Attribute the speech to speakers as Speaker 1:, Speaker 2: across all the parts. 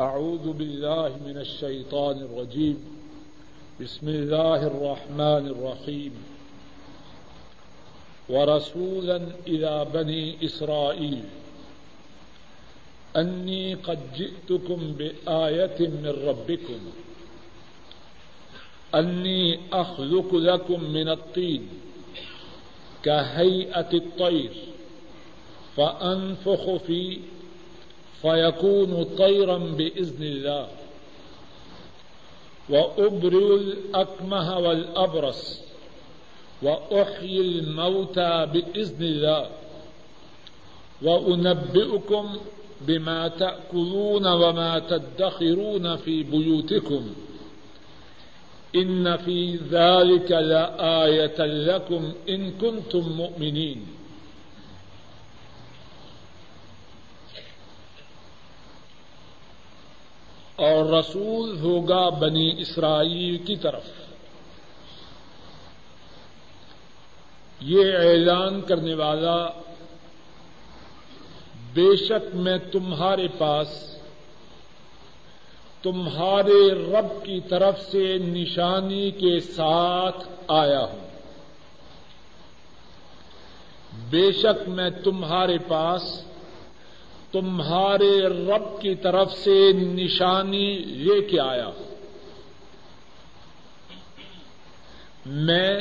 Speaker 1: أعوذ بالله من الشيطان الرجيم. بسم الله الرحمن الرحيم. ورسولا إلى بني إسرائيل. أني قد جئتكم بآية من ربكم. أني أخلق لكم من الطين كهيئة الطير فأنفخ فيه فيكون طيرا بإذن الله وأبرئ الأكمه والأبرص وأحيي الموتى بإذن الله وأنبئكم بما تأكلون وما تدخرون في بيوتكم إن في ذلك لآية لكم إن كنتم مؤمنين اور رسول ہوگا بنی اسرائیل کی طرف۔ یہ اعلان کرنے والا بے شک میں تمہارے پاس تمہارے رب کی طرف سے نشانی کے ساتھ آیا ہوں۔ بے شک میں تمہارے پاس تمہارے رب کی طرف سے نشانی لے کے آیا میں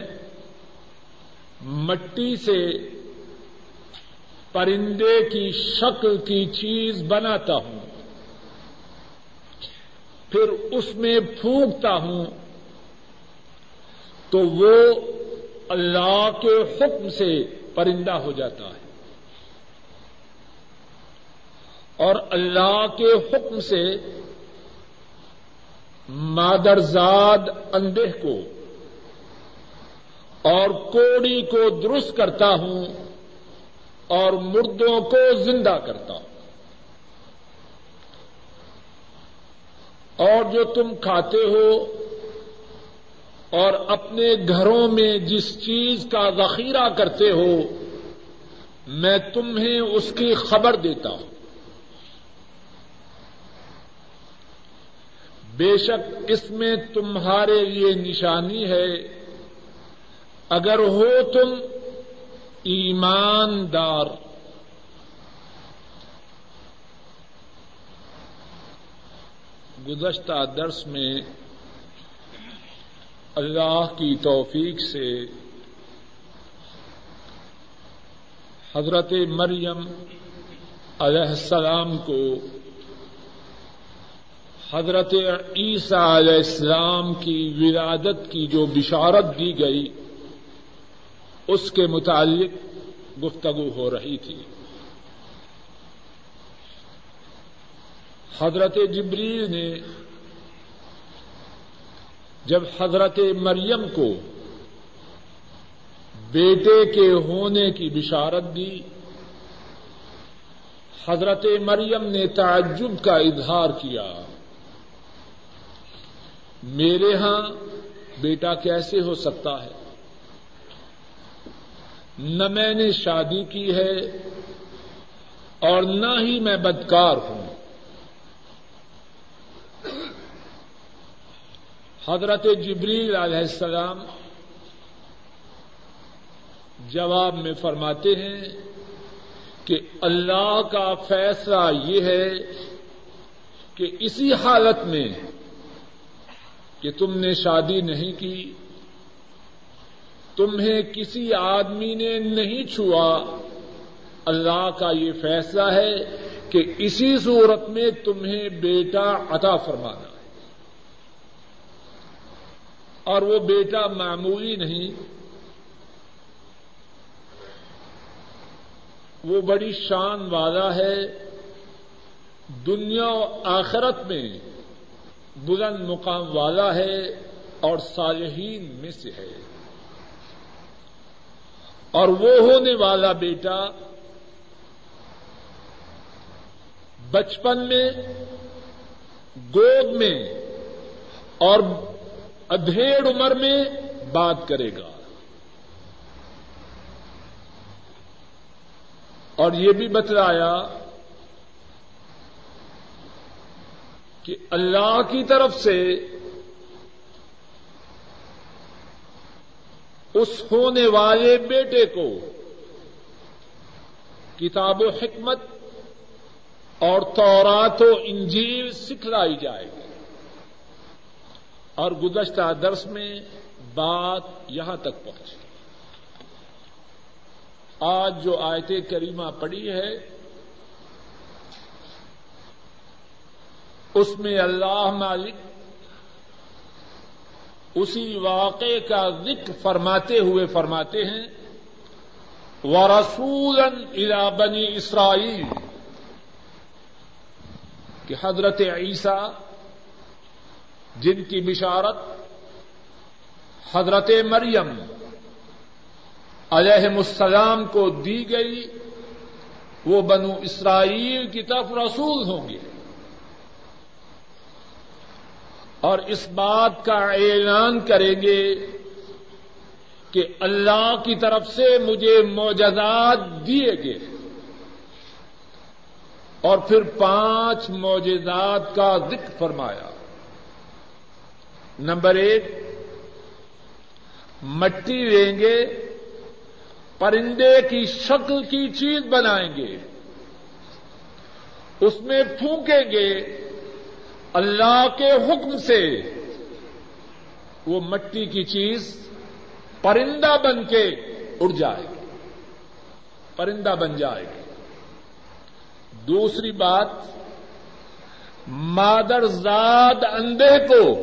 Speaker 1: مٹی سے پرندے کی شکل کی چیز بناتا ہوں۔ پھر اس میں پھونکتا ہوں۔ تو وہ اللہ کے حکم سے پرندہ ہو جاتا ہے۔ اور اللہ کے حکم سے مادرزاد اندے کو اور کوڑی کو درست کرتا ہوں اور مردوں کو زندہ کرتا ہوں۔ اور جو تم کھاتے ہو اور اپنے گھروں میں جس چیز کا ذخیرہ کرتے ہو، میں تمہیں اس کی خبر دیتا ہوں۔ بے شک اس میں تمہارے لیے نشانی ہے۔ اگر ہو تم ایماندار۔ گزشتہ درس میں اللہ کی توفیق سے حضرت مریم علیہ السلام کو حضرت عیسیٰ علیہ السلام کی ولادت کی جو بشارت دی گئی، اس کے متعلق گفتگو ہو رہی تھی۔ حضرت جبریل نے جب حضرت مریم کو بیٹے کے ہونے کی بشارت دی، حضرت مریم نے تعجب کا اظہار کیا۔ میرے ہاں بیٹا کیسے ہو سکتا ہے؟ نہ میں نے شادی کی ہے اور نہ ہی میں بدکار ہوں۔ حضرت جبریل علیہ السلام جواب میں فرماتے ہیں کہ اللہ کا فیصلہ یہ ہے کہ اسی حالت میں کہ تم نے شادی نہیں کی، تمہیں کسی آدمی نے نہیں چھوا۔ اللہ کا یہ فیصلہ ہے کہ اسی صورت میں تمہیں بیٹا عطا فرمانا ہے۔ اور وہ بیٹا معمولی نہیں، وہ بڑی شان والا ہے۔ دنیا و آخرت میں بلند مقام والا ہے اور صالحین میں سے ہے۔ اور وہ ہونے والا بیٹا بچپن میں، گود میں اور ادھیڑ عمر میں بات کرے گا۔ اور یہ بھی بتلایا کہ اللہ کی طرف سے اس ہونے والے بیٹے کو کتاب و حکمت اور تورات و انجیل سکھلائی جائے گی۔ اور گزشتہ درس میں بات یہاں تک پہنچی۔ آج جو آیت کریمہ پڑی ہے اس میں اللہ مالک اسی واقعے کا ذکر فرماتے ہوئے فرماتے ہیں و رسول بنی اسرائیل کہ حضرت عیسیٰ، جن کی بشارت حضرت مریم علیہ السلام کو دی گئی، وہ بنو اسرائیل کی طرف رسول ہوں گے۔ اور اس بات کا اعلان کریں گے کہ اللہ کی طرف سے مجھے معجزات دیے گئے اور پھر پانچ معجزات کا ذکر فرمایا۔ نمبر ایک، مٹی لیں گے، پرندے کی شکل کی چیز بنائیں گے، اس میں پھونکیں گے اللہ کے حکم سے وہ مٹی کی چیز پرندہ بن کے اڑ جائے گی۔ پرندہ بن جائے گی۔ دوسری بات، مادر زاد اندھے کو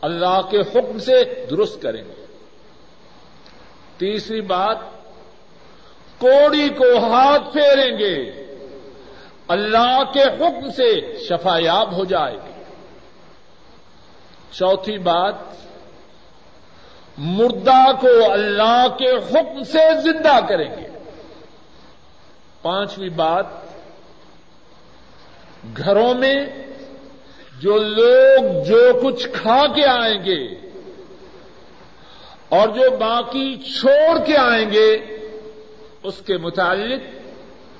Speaker 1: اللہ کے حکم سے درست کریں گے۔ تیسری بات، کوڑی کو ہاتھ پھیریں گے۔ اللہ کے حکم سے شفایاب ہو جائے۔ گی چوتھی بات، مردہ کو اللہ کے حکم سے زندہ کریں گے۔ پانچویں بات، گھروں میں جو لوگ جو کچھ کھا کے آئیں گے اور جو باقی چھوڑ کے آئیں گے، اس کے متعلق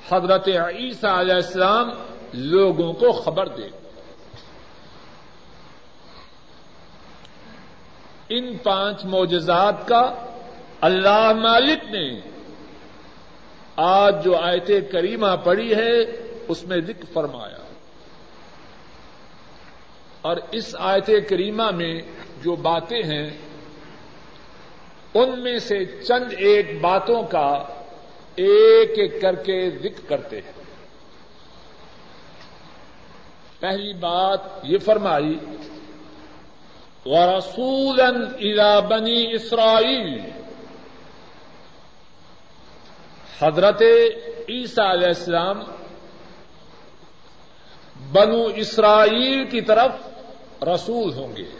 Speaker 1: حضرت عیسیٰ علیہ السلام لوگوں کو خبر دے۔ ان پانچ معجزات کا اللہ مالک نے آج جو آیت کریمہ پڑی ہے، اس میں ذکر فرمایا۔ اور اس آیت کریمہ میں جو باتیں ہیں، ان میں سے چند ایک باتوں کا ایک ایک کر کے ذکر کرتے ہیں۔ پہلی بات یہ فرمائی، ورسولا الى بنی اسرائیل حضرت عیسیٰ علیہ السلام بنو اسرائیل کی طرف رسول ہوں گے۔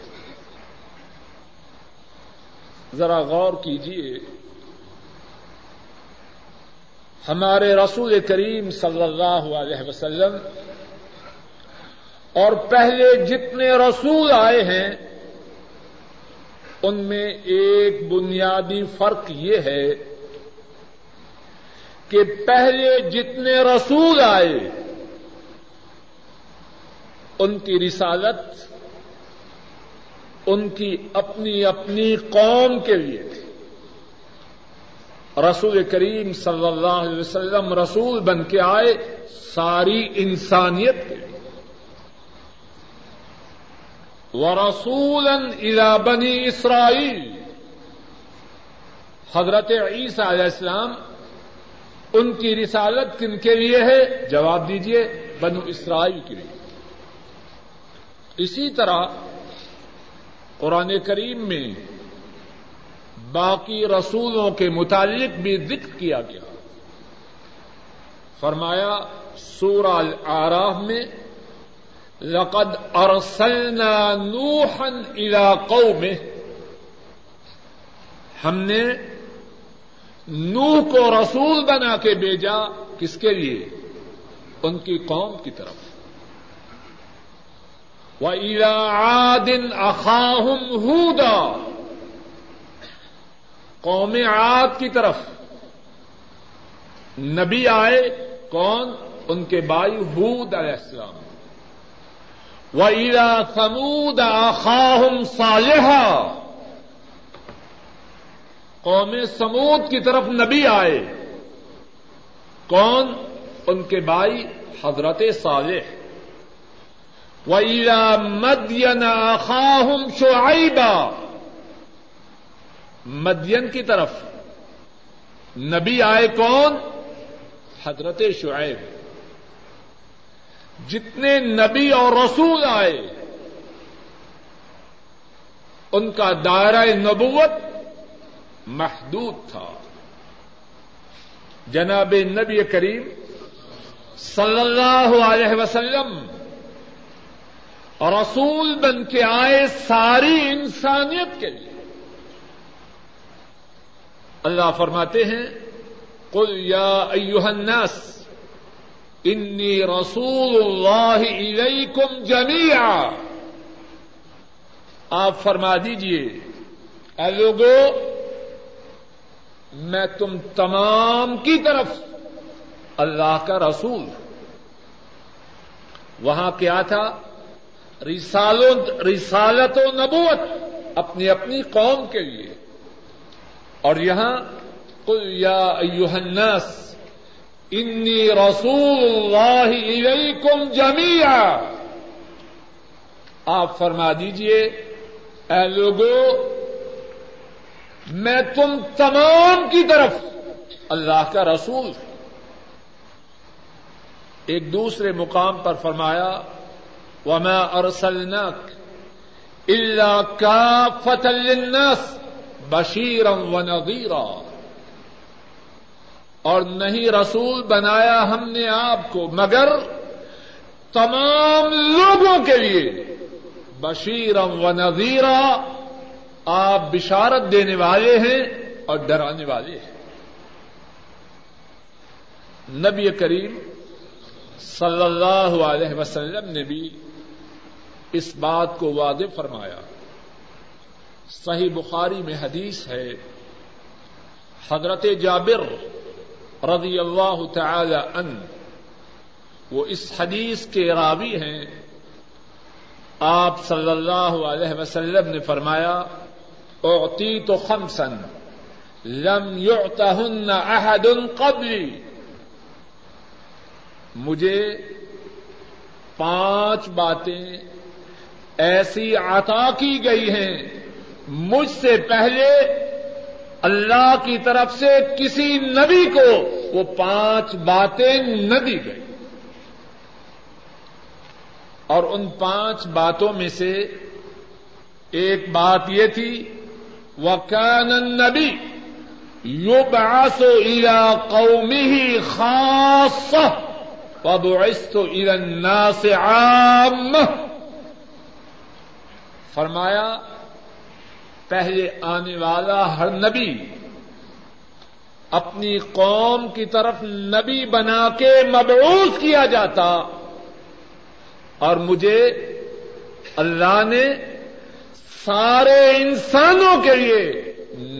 Speaker 1: ذرا غور کیجیے ہمارے رسول کریم صلی اللہ علیہ وسلم اور پہلے جتنے رسول آئے ہیں، ان میں ایک بنیادی فرق یہ ہے کہ پہلے جتنے رسول آئے، ان کی رسالت، ان کی اپنی اپنی قوم کے لیے تھی۔ رسول کریم صلی اللہ علیہ وسلم رسول بن کے آئے ساری انسانیت کے لیے۔ ورسولا الى بنی اسرائیل حضرت عیسیٰ علیہ السلام، ان کی رسالت کن کے لیے ہے؟ جواب دیجیے بنو اسرائیل کے لیے۔ اسی طرح قرآن کریم میں باقی رسولوں کے متعلق بھی ذکر کیا گیا۔ فرمایا، سورہ العراف میں، لقد ارسلنا نوحا الى قومه۔ ہم نے نوح کو رسول بنا کے بھیجا کس کے لیے؟ ان کی قوم کی طرف۔ وَإِلَىٰ عَادٍ أَخَاهُمْ هُودًا۔ قوم عاد کی طرف۔ نبی آئے، کون؟ ان کے بھائی حود علیہ السلام۔ و ایرا سمود آخاہم صالحا۔ قوم سمود کی طرف نبی آئے۔ کون؟ ان کے بھائی حضرت صالح۔ ویلا مدین آخاہم شعیبا مدین کی طرف۔ نبی آئے کون؟ حضرت شعیب۔ جتنے نبی اور رسول آئے، ان کا دائرہ نبوت محدود تھا۔ جناب نبی کریم صلی اللہ علیہ وسلم رسول بن کے آئے ساری انسانیت کے لیے۔ اللہ فرماتے ہیں، قل یا ایوہ الناس انی رسول اللہ الیکم جميعا۔ آپ فرما دیجیے، اے لوگو، میں تم تمام کی طرف اللہ کا رسول۔ وہاں کیا تھا؟ رسالت و نبوت، اپنی اپنی قوم کے لیے۔ اور یہاں قل یا ایوہ الناس، انی رسول اللہ الیکم جميعا آپ فرما دیجیے، اے لوگوں میں تم تمام کی طرف اللہ کا رسول، ایک دوسرے مقام پر فرمایا، وما ارسلناك الا كافة للناس۔ بشیرا و نذیرا۔ اور نہیں رسول بنایا ہم نے آپ کو، مگر تمام لوگوں کے لیے۔ بشیرم و نذیرا، آپ بشارت دینے والے ہیں اور ڈرانے والے ہیں۔ نبی کریم صلی اللہ علیہ وسلم نے بھی اس بات کو واضح فرمایا۔ صحیح بخاری میں حدیث ہے۔ حضرت جابر رضی اللہ تعالی ان وہ اس حدیث کے راوی ہیں۔ آپ صلی اللہ علیہ وسلم نے فرمایا اوتی تو خمسن لم يعتهن احد قبلی۔ مجھے پانچ باتیں ایسی عطا کی گئی ہیں۔ مجھ سے پہلے اللہ کی طرف سے کسی نبی کو وہ پانچ باتیں نہ دی گئی۔ اور ان پانچ باتوں میں سے ایک بات یہ تھی وکان نبی یو باسو ارا قومی ہی خاص وبعثت الى الناس عام فرمایا پہلے آنے والا ہر نبی اپنی قوم کی طرف نبی بنا کے مبعوث کیا جاتا اور مجھے اللہ نے سارے انسانوں کے لیے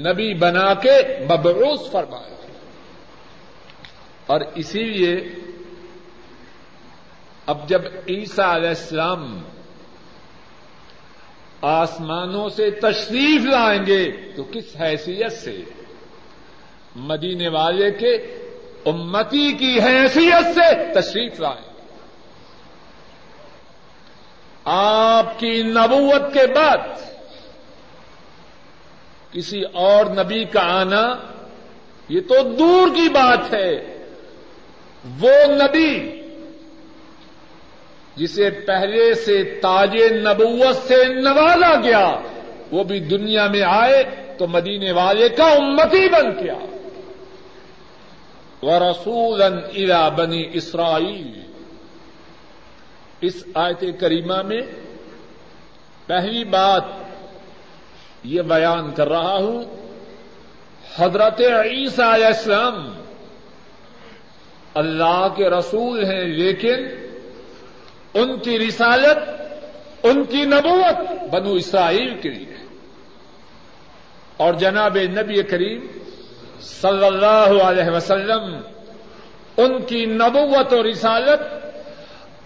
Speaker 1: نبی بنا کے مبعوث فرمایا اور اسی لیے اب جب عیسیٰ علیہ السلام آسمانوں سے تشریف لائیں گے تو کس حیثیت سے؟ مدینے والے کے امتی کی حیثیت سے تشریف لائیں۔ آپ کی نبوت کے بعد کسی اور نبی کا آنا یہ تو دور کی بات ہے۔ وہ نبی جسے پہلے سے تاج نبوت سے نوازا گیا، وہ بھی دنیا میں آئے تو مدینے والے کا امتی بن گیا۔ و رسول الا بنی اسرائیل اس آیت کریمہ میں پہلی بات یہ بیان کر رہا ہوں، حضرت عیسیٰ علیہ السلام اللہ کے رسول ہیں، لیکن ان کی رسالت، ان کی نبوت بنو اسرائیل کے لیے اور جناب نبی کریم صلی اللہ علیہ وسلم، ان کی نبوت اور رسالت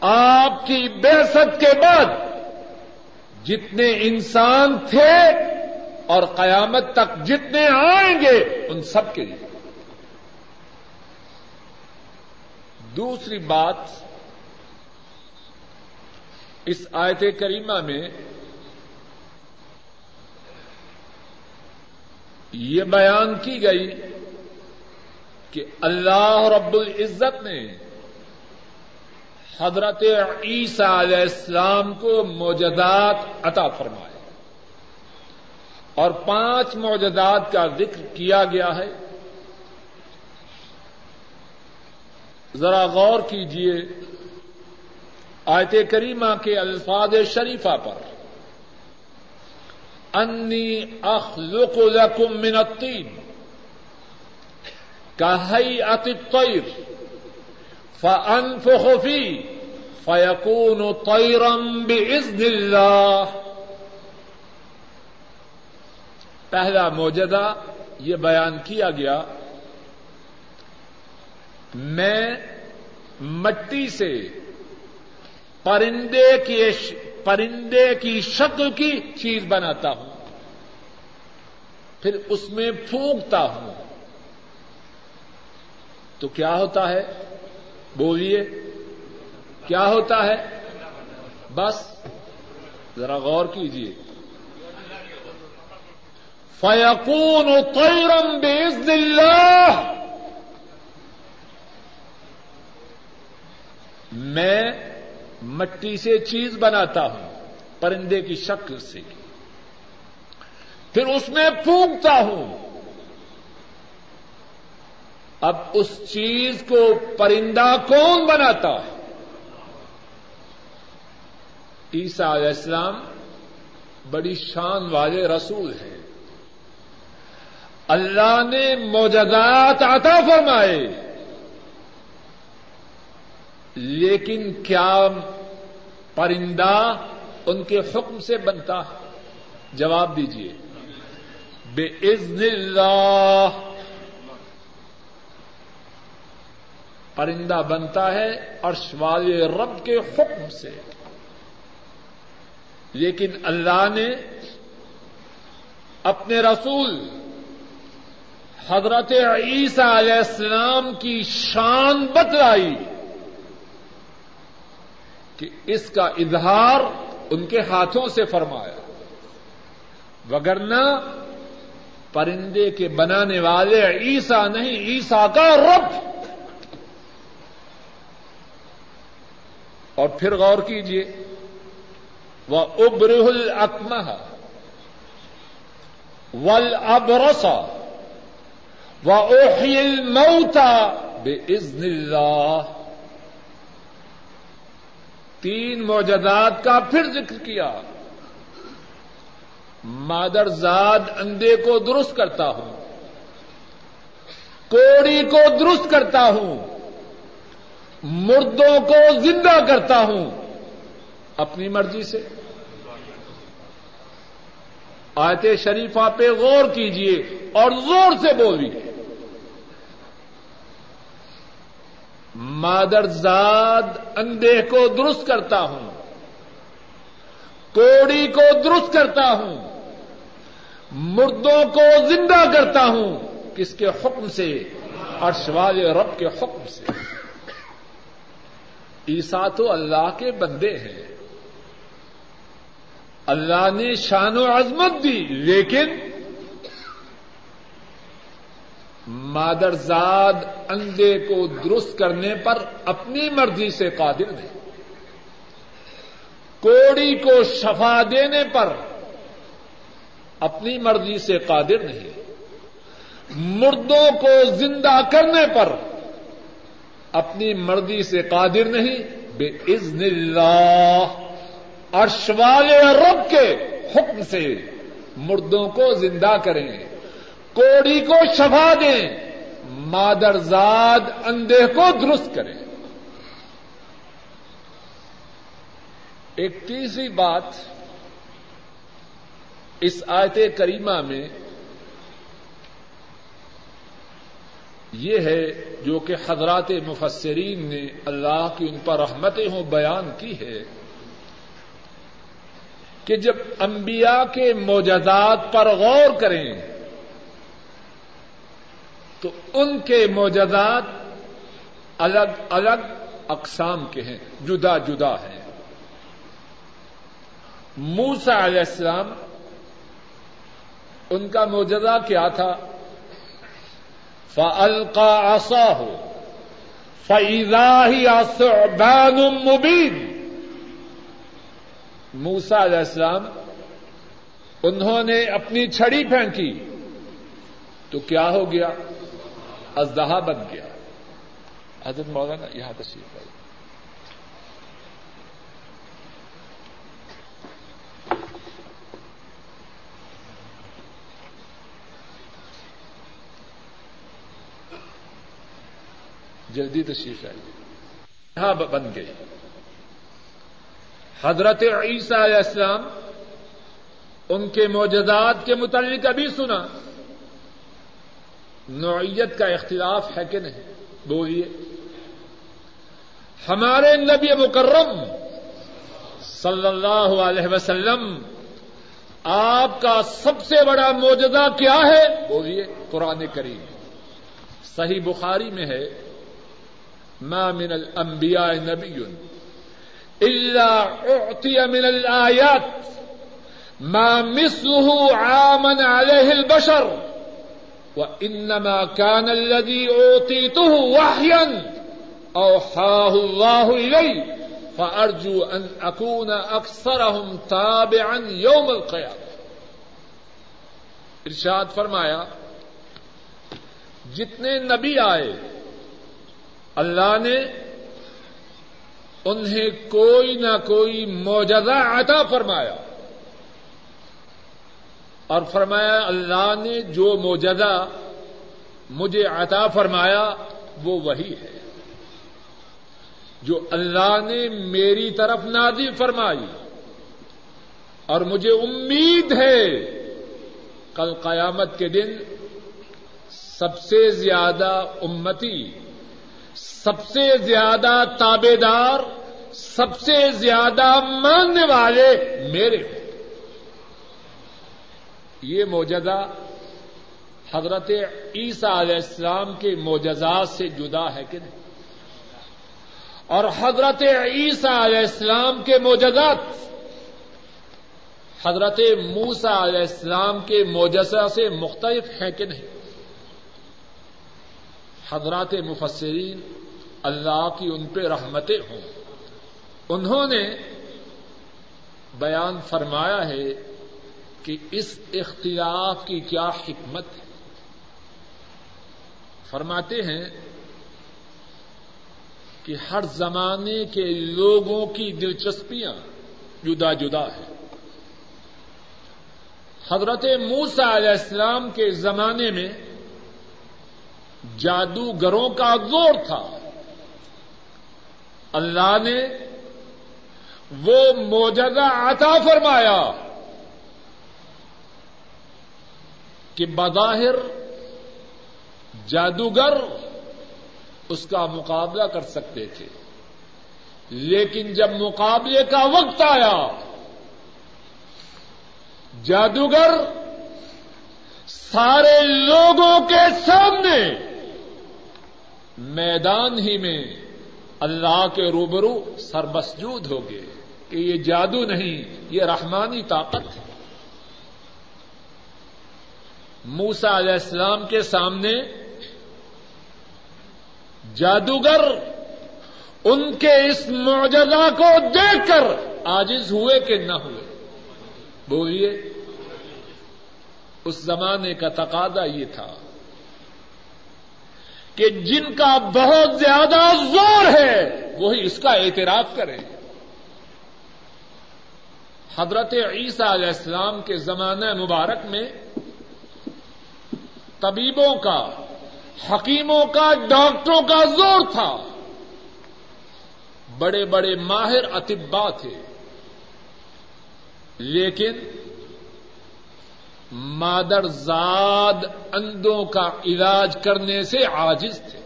Speaker 1: آپ کی بحثت کے بعد جتنے انسان تھے اور قیامت تک جتنے آئیں گے، ان سب کے لیے۔ دوسری بات اس آیت کریمہ میں یہ بیان کی گئی کہ اللہ رب العزت نے حضرت عیسیٰ علیہ السلام کو موجدات عطا فرمائے اور پانچ موجدات کا ذکر کیا گیا ہے۔ ذرا غور کیجیے آیت کریمہ کے الفاظ شریفہ پر۔ انی اخلق لکم من الطین۔ كهيئة الطير فأنفخ فيه فيكون طيرا بإذن الله پہلا موجدہ یہ بیان کیا گیا۔ میں مٹی سے پرندے کی پرندے کی شکل کی چیز بناتا ہوں۔ پھر اس میں پھونکتا ہوں۔ تو کیا ہوتا ہے؟ بولیے، کیا ہوتا ہے؟ بس، ذرا غور کیجیے فیقون طیرم باذن اللہ میں مٹی سے چیز بناتا ہوں، پرندے کی شکل سے۔ پھر اس میں پھونکتا ہوں۔ اب اس چیز کو پرندہ کون بناتا ہے؟ عیسیٰ علیہ السلام بڑی شان والے رسول ہیں۔ اللہ نے موجودات عطا فرمائے۔ لیکن کیا پرندہ ان کے حکم سے بنتا ہے۔ جواب دیجیے بے عزن اللہ پرندہ بنتا ہے اور والے رب کے حکم سے۔ لیکن اللہ نے اپنے رسول حضرت عیسیٰ علیہ السلام کی شان بتلائی۔ کہ اس کا اظہار ان کے ہاتھوں سے فرمایا۔ وگرنہ پرندے کے بنانے والے عیسیٰ نہیں، عیسیٰ کا رب۔ اور پھر غور کیجیے وہ ابرہ اکمہ ول ابرسا و اوہل موتا بے عزن اللہ تین موجدات کا پھر ذکر کیا۔ مادر زاد اندے کو درست کرتا ہوں۔ کوڑی کو درست کرتا ہوں۔ مردوں کو زندہ کرتا ہوں۔ اپنی مرضی سے۔ آیت شریفہ پہ غور کیجیے اور زور سے بولیے۔ مادر زاد اندھے کو درست کرتا ہوں، کوڑی کو درست کرتا ہوں، مردوں کو زندہ کرتا ہوں، کس کے حکم سے؟ اور شوال رب کے حکم سے۔ عیسا تو اللہ کے بندے ہیں۔ اللہ نے شان و عظمت دی، لیکن مادرزاد اندے کو درست کرنے پر اپنی مرضی سے قادر نہیں۔ کوڑی کو شفا دینے پر اپنی مرضی سے قادر نہیں۔ مردوں کو زندہ کرنے پر اپنی مرضی سے قادر نہیں۔ بے عزن اللہ ارشوال رب کے حکم سے مردوں کو زندہ کریں۔ گے کوڑی کو شفا دیں، مادرزاد اندھے کو درست کریں ایک تیسری بات اس آیت کریمہ میں یہ ہے جو کہ حضرات مفسرین نے اللہ کی ان پر رحمتیں ہوں بیان کی ہے کہ جب انبیاء کے موجزات پر غور کریں تو ان کے موجزات الگ الگ اقسام کے ہیں، جدا جدا ہیں۔ موسا علیہ السلام ان کا موجزہ کیا تھا؟ فلقا آسا ہو فیضا ہی آسان مبین موسا علیہ السلام انہوں نے اپنی چھڑی پھینکی تو کیا ہو گیا؟ ازدہا بن گیا۔ حضرت مولانا یہاں تشریف آئی جلدی تشریف آئی یہاں بن گئے حضرت عیسیٰ علیہ السلام ان کے موجودات کے متعلق ابھی سنا۔ نوعیت کا اختلاف ہے کہ نہیں؟ بولیے۔ ہمارے نبی مکرم صلی اللہ علیہ وسلم، آپ کا سب سے بڑا موجودہ کیا ہے؟ بولیے، قرآن کریم۔ صحیح بخاری میں ہے، ما من الانبیاء نبی الا اعطی من الآیات، ما مثله عامن علیہ البشر۔ وانما كان الذي اوتيته وحيا اوحاه الله الي فارجو ان اكون اكثرهم تابعا يوم القيامه ارشاد فرمایا، جتنے نبی آئے، اللہ نے انہیں کوئی نہ کوئی موجزہ عطا فرمایا۔ اور فرمایا، اللہ نے جو موجدہ مجھے عطا فرمایا، وہ وہی ہے۔ جو اللہ نے میری طرف نادی فرمائی اور مجھے امید ہے، کل قیامت کے دن سب سے زیادہ امتی، سب سے زیادہ تابے دار، سب سے زیادہ ماننے والے میرے ہوں۔ یہ موجزہ حضرت عیسیٰ علیہ السلام کے موجزات سے جدا ہے کہ نہیں؟ اور حضرت عیسیٰ علیہ السلام کے موجزات حضرت موسا علیہ السلام کے موجزہ سے مختلف ہیں کہ نہیں؟ حضرات مفسرین اللہ کی ان پہ رحمتیں ہوں۔ انہوں نے بیان فرمایا ہے کہ اس اختلاف کی کیا حکمت ہے۔ فرماتے ہیں کہ ہر زمانے کے لوگوں کی دلچسپیاں جدا جدا ہیں۔ حضرت موسا علیہ السلام کے زمانے میں جادوگروں کا زور تھا۔ اللہ نے وہ موجودہ عطا فرمایا۔ کہ بظاہر جادوگر اس کا مقابلہ کر سکتے تھے۔ لیکن جب مقابلے کا وقت آیا، جادوگر سارے لوگوں کے سامنے میدان ہی میں اللہ کے روبرو سربسجود ہو گئے کہ یہ جادو نہیں، یہ رحمانی طاقت ہے۔ موسا علیہ السلام کے سامنے جادوگر ان کے اس معجزہ کو دیکھ کر آجز ہوئے کہ نہ ہوئے۔ بولیے، اس زمانے کا تقاضا یہ تھا کہ جن کا بہت زیادہ زور ہے، وہی اس کا اعتراف کریں۔ حضرت عیسیٰ علیہ السلام کے زمانہ مبارک میں طبیبوں کا، حکیموں کا، ڈاکٹروں کا زور تھا۔ بڑے بڑے ماہر اطبا تھے۔ لیکن مادر زاد اندوں کا علاج کرنے سے عاجز تھے۔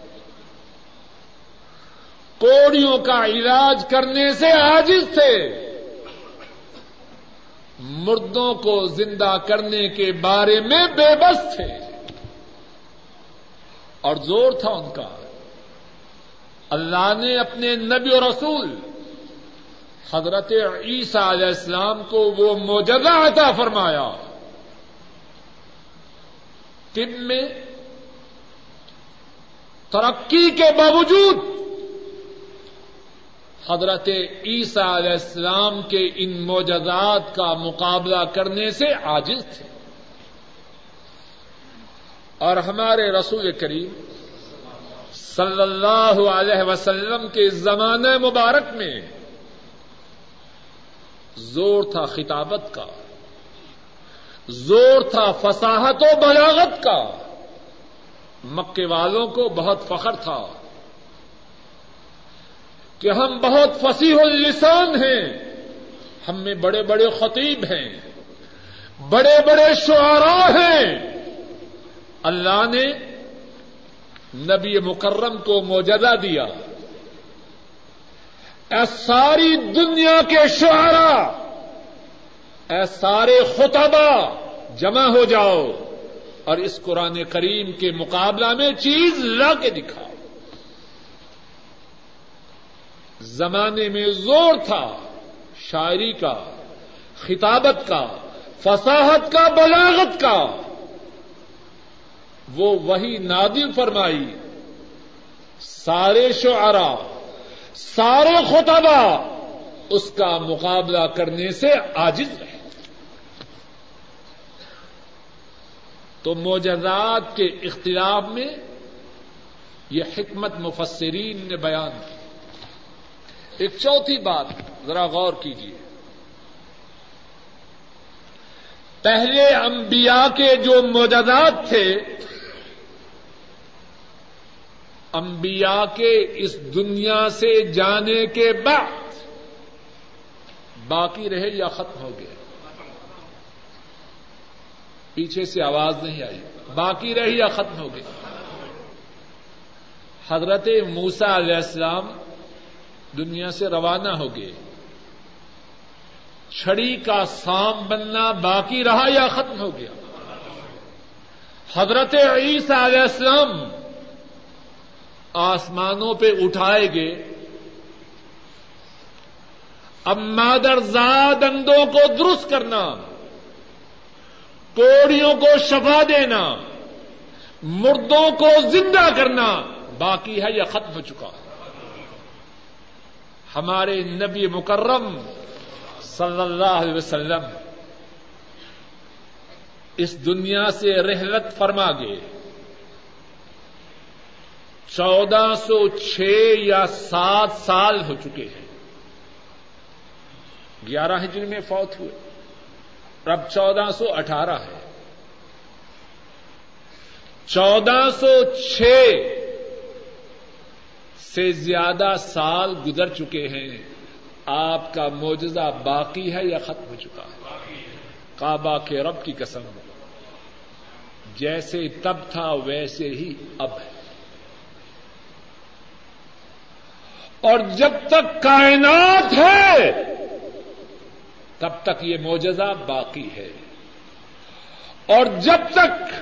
Speaker 1: کوڑیوں کا علاج کرنے سے عاجز تھے۔ مردوں کو زندہ کرنے کے بارے میں بے بس تھے۔ اور زور تھا ان کا۔ اللہ نے اپنے نبی و رسول حضرت عیسیٰ علیہ السلام کو وہ موجودہ عطا فرمایا۔ طب میں ترقی کے باوجود حضرت عیسیٰ علیہ السلام کے ان موجزات کا مقابلہ کرنے سے عاجز تھے۔ اور ہمارے رسول کریم صلی اللہ علیہ وسلم کے زمانے مبارک میں زور تھا خطابت کا، زور تھا فصاحت و بلاغت کا، مکے والوں کو بہت فخر تھا کہ ہم بہت فصیح اللسان ہیں، ہم میں بڑے بڑے خطیب ہیں، بڑے بڑے شعراء ہیں۔ اللہ نے نبی مکرم کو موجودہ دیا۔ اے ساری دنیا کے شعراء اے سارے خطبہ جمع ہو جاؤ اور اس قرآن کریم کے مقابلہ میں چیز لا کے دکھاؤ۔ زمانے میں زور تھا شاعری کا، خطابت کا، فصاحت کا، بلاغت کا۔ وہ وہی نادل فرمائی۔ سارے شعرا، سارے خطبہ اس کا مقابلہ کرنے سے عاجز رہے۔ تو موجزات کے اختلاف میں یہ حکمت مفسرین نے بیان کی۔ ایک چوتھی بات ذرا غور کیجیے پہلے انبیاء کے جو موجودات تھے انبیاء کے اس دنیا سے جانے کے بعد باقی رہے یا ختم ہو گئے؟ پیچھے سے آواز نہیں آئی۔ باقی رہی یا ختم ہو گئی حضرت موسا علیہ السلام دنیا سے روانہ ہو گئے۔ چھڑی کا سام بننا باقی رہا یا ختم ہو گیا؟ حضرت عیسیٰ علیہ السلام آسمانوں پہ اٹھائے گئے اب مادر زاد اندوں کو درست کرنا، کوڑیوں کو شفا دینا، مردوں کو زندہ کرنا باقی ہے یا ختم ہو چکا۔ ہمارے نبی مکرم صلی اللہ علیہ وسلم اس دنیا سے رحلت فرما گئے۔ چودہ سو چھ یا سات سال ہو چکے ہیں۔ گیارہ ہجری میں فوت ہوئے۔ اب چودہ سو اٹھارہ ہے۔ چودہ سو چھ سے زیادہ سال گزر چکے ہیں۔ آپ کا موجزہ باقی ہے یا ختم ہو چکا ہے؟ کعبہ کے رب کی قسم۔ جیسے تب تھا ویسے ہی اب ہے۔ اور جب تک کائنات ہے، تب تک یہ موجزہ باقی ہے۔ اور جب تک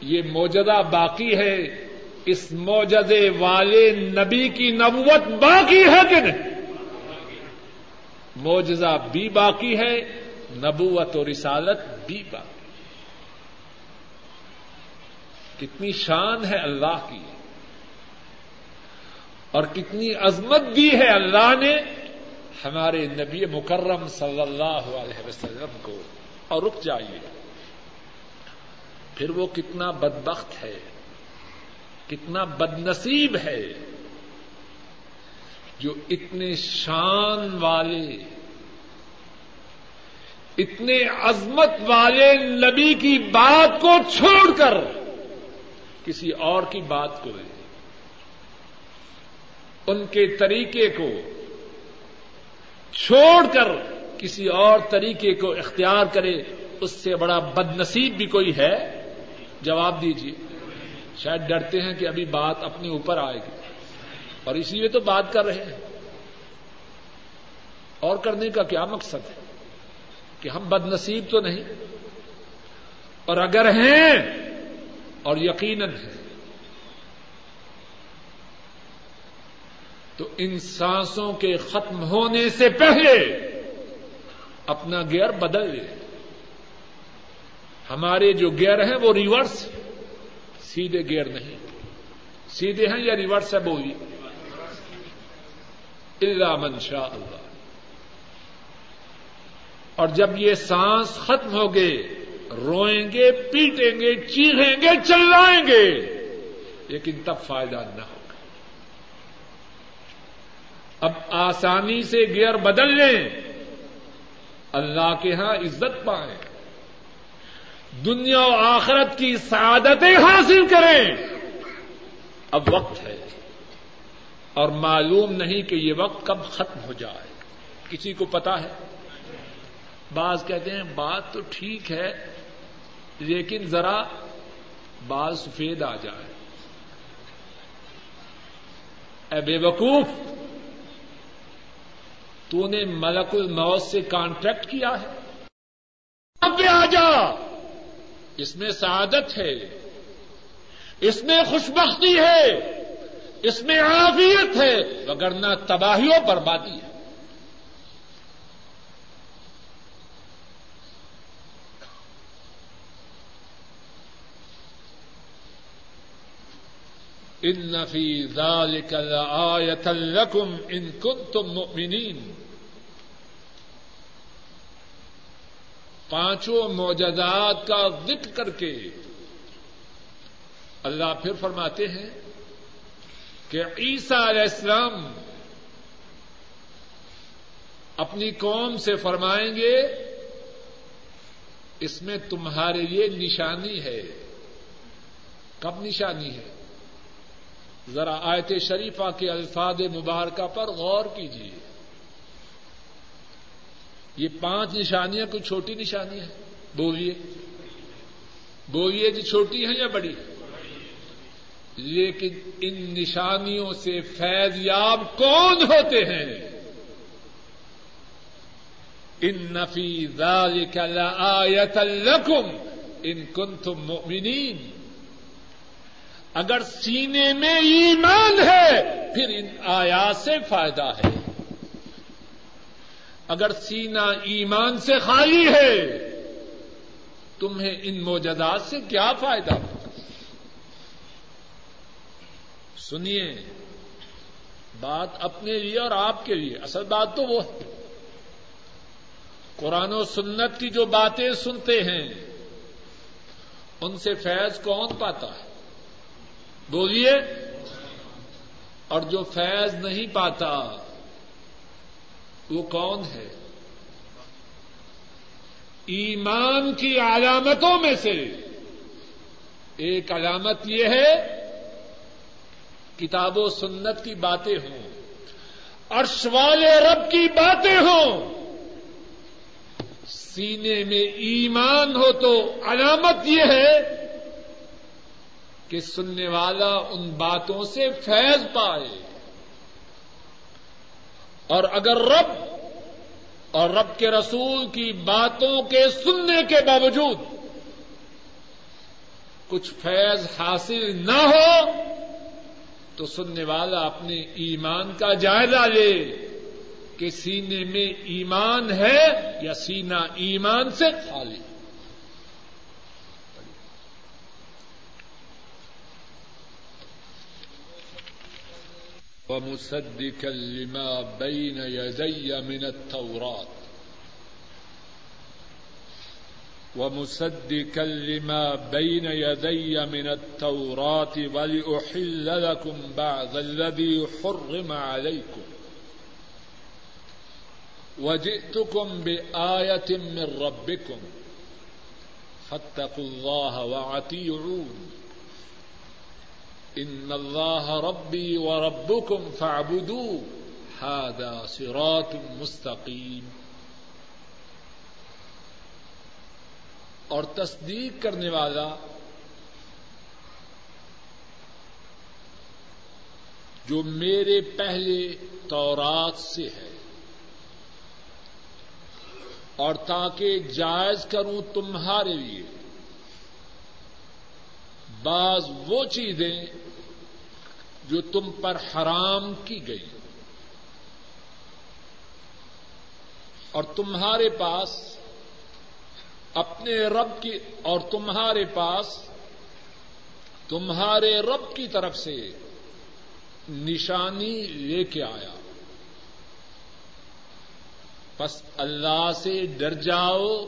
Speaker 1: یہ موجودہ باقی ہے، اس موجزے والے نبی کی نبوت باقی ہے کہ نہیں؟ موجزہ بھی باقی ہے، نبوت و رسالت بھی باقی کتنی شان ہے اللہ کی۔ اور کتنی عظمت دی ہے اللہ نے ہمارے نبی مکرم صلی اللہ علیہ وسلم کو۔ اور رک جائیے۔ پھر وہ کتنا بدبخت ہے۔ کتنا بد نصیب ہے۔ جو اتنے شان والے، اتنے عظمت والے نبی کی بات کو چھوڑ کر کسی اور کی بات کو لے ان کے طریقے کو چھوڑ کر کسی اور طریقے کو اختیار کرے، اس سے بڑا بد نصیب بھی کوئی ہے؟ جواب دیجیے شاید ڈرتے ہیں کہ ابھی بات اپنے اوپر آئے گی۔ اور اسی لیے تو بات کر رہے ہیں۔ اور کرنے کا کیا مقصد ہے؟ کہ ہم بد نصیب تو نہیں، اور اگر ہیں اور یقیناً ہیں تو ان سانسوں کے ختم ہونے سے پہلے اپنا گیئر بدل لے۔ ہمارے جو گیئر ہیں وہ ریورس سیدھے گیئر نہیں۔ سیدھے ہیں یا ریورس ہے بولی؟ اللہ منشا اللہ۔ اور جب یہ سانس ختم ہو گئے، روئیں گے، پیٹیں گے چیخیں گے، چلائیں گے، لیکن تب فائدہ نہ ہوگا اب آسانی سے گیئر بدل لیں۔ اللہ کے ہاں عزت پائیں۔ دنیا و آخرت کی سعادتیں حاصل کریں۔ اب وقت ہے۔ اور معلوم نہیں کہ یہ وقت کب ختم ہو جائے۔ کسی کو پتا ہے؟ بعض کہتے ہیں بات تو ٹھیک ہے، لیکن ذرا بال سفید آ جائے۔ اے بے وقوف! تو نے ملک الموت سے کانٹریکٹ کیا ہے۔ اب آ جا۔ اس میں سعادت ہے۔ اس میں خوشبختی ہے۔ اس میں عافیت ہے۔ وگرنہ تباہیوں بربادی ہے۔ ان نفی ذالک لآیت لکم ان کنتم مؤمنین پانچوں موجودات کا ذکر کر کے اللہ پھر فرماتے ہیں کہ عیسیٰ علیہ السلام اپنی قوم سے فرمائیں گے، اس میں تمہارے لیے نشانی ہے۔ کب نشانی ہے؟ ذرا آیت شریفہ کے الفاظ مبارکہ پر غور کیجیے۔ یہ پانچ نشانیاں کوئی چھوٹی نشانی ہے؟ بولیے۔ بولیے جی چھوٹی ہیں یا بڑی؟ لیکن ان نشانیوں سے فیض یاب کون ہوتے ہیں؟ ان نفی ذالک لآیت لکم ان کنتم مؤمنین۔ اگر سینے میں ایمان ہے، پھر ان آیات سے فائدہ ہے۔ اگر سینا ایمان سے خالی ہے، تمہیں ان موجودات سے کیا فائدہ؟ سنیے، بات اپنے لیے اور آپ کے لیے، اصل بات تو وہ ہے۔ قرآن و سنت کی جو باتیں سنتے ہیں، ان سے فیض کون پاتا ہے؟ بولیے، اور جو فیض نہیں پاتا وہ کون ہے؟ ایمان کی علامتوں میں سے ایک علامت یہ ہے، کتاب و سنت کی باتیں ہوں، عرش والے رب کی باتیں ہوں۔ سینے میں ایمان ہو تو علامت یہ ہے کہ سننے والا ان باتوں سے فیض پائے۔ اور اگر رب اور رب کے رسول کی باتوں کے سننے کے باوجود کچھ فیض حاصل نہ ہو، تو سننے والا اپنے ایمان کا جائزہ لے کہ سینے میں ایمان ہے یا سینا ایمان سے خالی۔ ومصدقا لما بين يدي من التوراة ومصدقا لما بين يدي من التوراة ولأحل لكم بعض الذي حرم عليكم. وجئتكم بآية من ربكم. فاتقوا الله وعطيعون ان اللہ ربی و ربکم فاعبدوا هذا صراط مستقیم اور تصدیق کرنے والا جو میرے پہلے تورات سے ہے اور تاکہ جائز کروں تمہارے لیے بعض وہ چیزیں جو تم پر حرام کی گئی اور تمہارے پاس اپنے رب کی اور تمہارے پاس تمہارے رب کی طرف سے نشانی لے کے آیا۔ بس اللہ سے ڈر جاؤ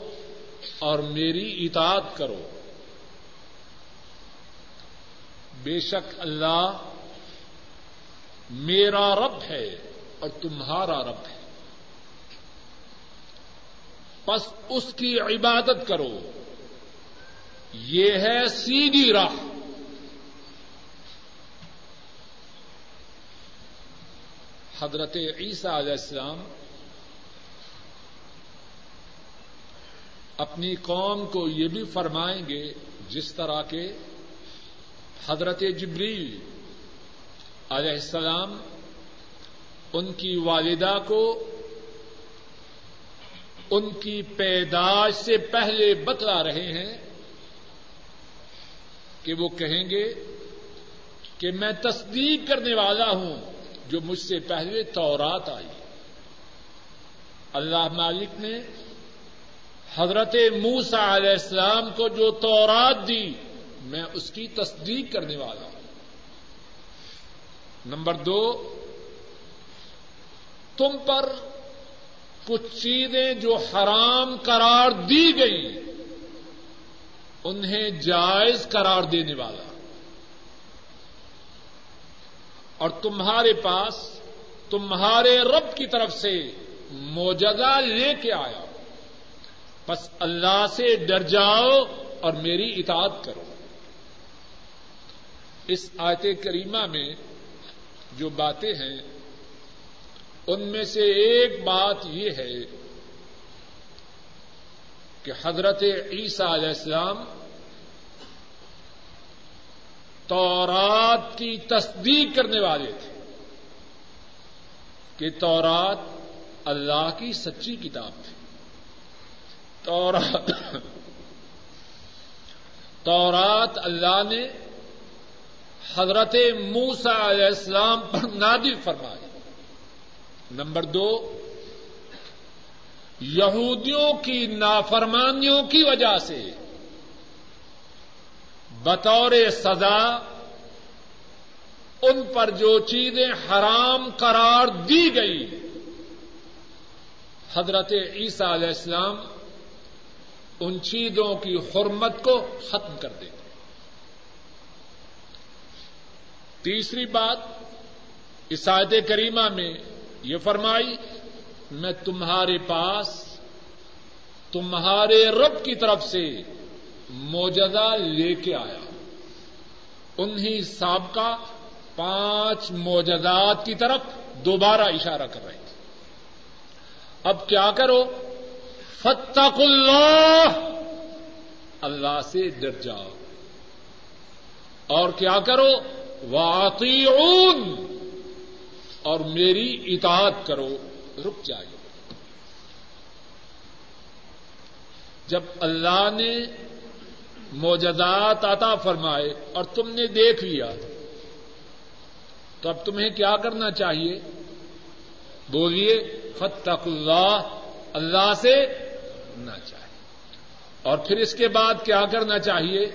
Speaker 1: اور میری اطاعت کرو۔ بے شک اللہ میرا رب ہے اور تمہارا رب ہے۔ بس اس کی عبادت کرو۔ یہ ہے سیدھی راہ۔ حضرت عیسیٰ علیہ السلام اپنی قوم کو یہ بھی فرمائیں گے جس طرح کے حضرت جبریل علیہ السلام ان کی والدہ کو ان کی پیدائش سے پہلے بتلا رہے ہیں کہ وہ کہیں گے کہ میں تصدیق کرنے والا ہوں جو مجھ سے پہلے تورات آئی۔ اللہ مالک نے حضرت موسا علیہ السلام کو جو تورات دی میں اس کی تصدیق کرنے والا ہوں۔ نمبر دو، تم پر کچھ چیزیں جو حرام قرار دی گئی، انہیں جائز قرار دینے والا۔ اور تمہارے پاس تمہارے رب کی طرف سے موجودہ لے کے آیا۔ بس اللہ سے ڈر جاؤ اور میری اطاعت کرو۔ اس آیت کریمہ میں جو باتیں ہیں، ان میں سے ایک بات یہ ہے کہ حضرت عیسیٰ علیہ السلام تورات کی تصدیق کرنے والے تھے کہ تورات اللہ کی سچی کتاب تھی۔ تورات تورات اللہ نے حضرت موسا علیہ السلام پر نادر فرمائی۔ نمبر دو، یہودیوں کی نافرمانیوں کی وجہ سے بطور سزا ان پر جو چیزیں حرام قرار دی گئی۔ حضرت عیسیٰ علیہ السلام ان چیزوں کی حرمت کو ختم کر دیتے تیسری بات عیسائد کریمہ میں یہ فرمائی، میں تمہارے پاس، تمہارے رب کی طرف سے موجودہ لے کے آیا انہیں سابقہ پانچ موجودات کی طرف دوبارہ اشارہ کر رہے تھے۔ اب کیا کرو؟ فتق اللہ اللہ سے ڈر جاؤ۔ اور کیا کرو؟ واقعون اور میری اطاعت کرو، رک جائے۔ جب اللہ نے موجدات عطا فرمائے اور تم نے دیکھ لیا، تو اب تمہیں کیا کرنا چاہیے؟ بولیے فتق اللہ اللہ سے نہ چاہیے اور پھر اس کے بعد کیا کرنا چاہیے؟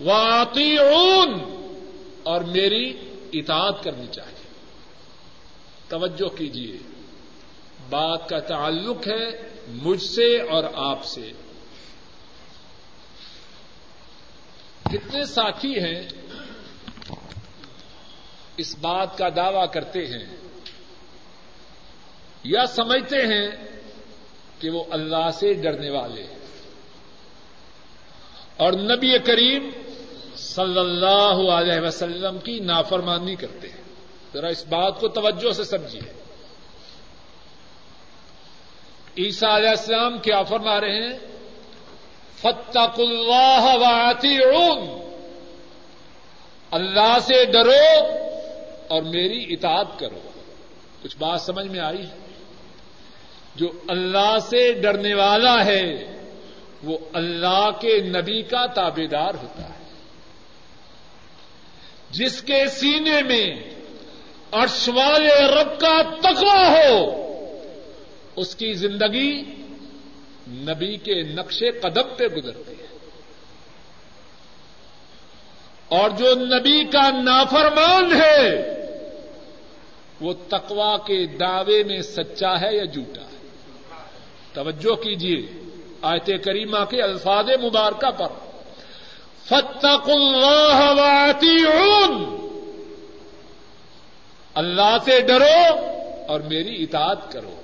Speaker 1: واقعی اور میری اطاعت کرنی چاہیے۔ توجہ کیجیے بات کا تعلق ہے مجھ سے اور آپ سے۔ کتنے ساتھی ہیں اس بات کا دعوی کرتے ہیں یا سمجھتے ہیں کہ وہ اللہ سے ڈرنے والے ہیں۔ اور نبی کریم صلی اللہ علیہ وسلم کی نافرمانی کرتے ہیں۔ ذرا اس بات کو توجہ سے سمجھیے۔ عیسیٰ علیہ السلام کیا فرما رہے ہیں؟ فتق اللہ واطی اللہ سے ڈرو اور میری اطاعت کرو۔ کچھ بات سمجھ میں آئی جو اللہ سے ڈرنے والا ہے، وہ اللہ کے نبی کا تابے دار ہوتا ہے۔ جس کے سینے میں عرش والے رب کا تقوی ہو، اس کی زندگی نبی کے نقش قدم پہ گزرتی ہے۔ اور جو نبی کا نافرمان ہے، وہ تقوا کے دعوے میں سچا ہے یا جھوٹا ہے؟ توجہ کیجیے آیت کریمہ کے الفاظ مبارکہ پر۔ فتق اللہ واتیعون اللہ سے ڈرو اور میری اطاعت کرو۔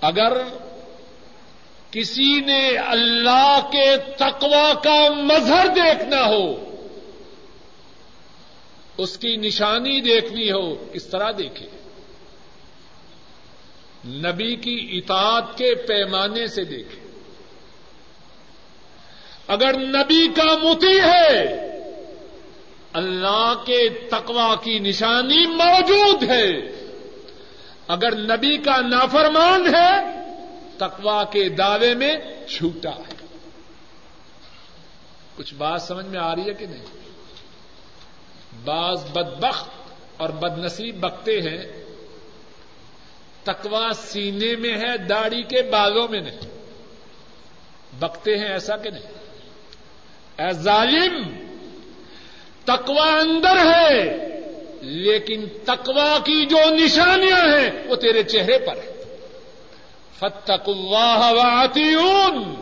Speaker 1: اگر کسی نے اللہ کے تقوا کا مظہر دیکھنا ہو، اس کی نشانی دیکھنی ہو، اس طرح دیکھے۔ نبی کی اطاعت کے پیمانے سے دیکھے۔ اگر نبی کا متی ہے، اللہ کے تقوا کی نشانی موجود ہے۔ اگر نبی کا نافرمان ہے تقوا کے دعوے میں چھوٹا ہے۔ کچھ بات سمجھ میں آ رہی ہے کہ نہیں؟ بعض بدبخت اور بد نصیب بکتے ہیں۔ تکوا سینے میں ہے، داڑھی کے بالوں میں نہیں۔ بکتے ہیں ایسا کہ نہیں؟ اے ظالم تکوا اندر ہے، لیکن تکوا کی جو نشانیاں ہیں، وہ تیرے چہرے پر ہیں۔ فتق اللہ واتیون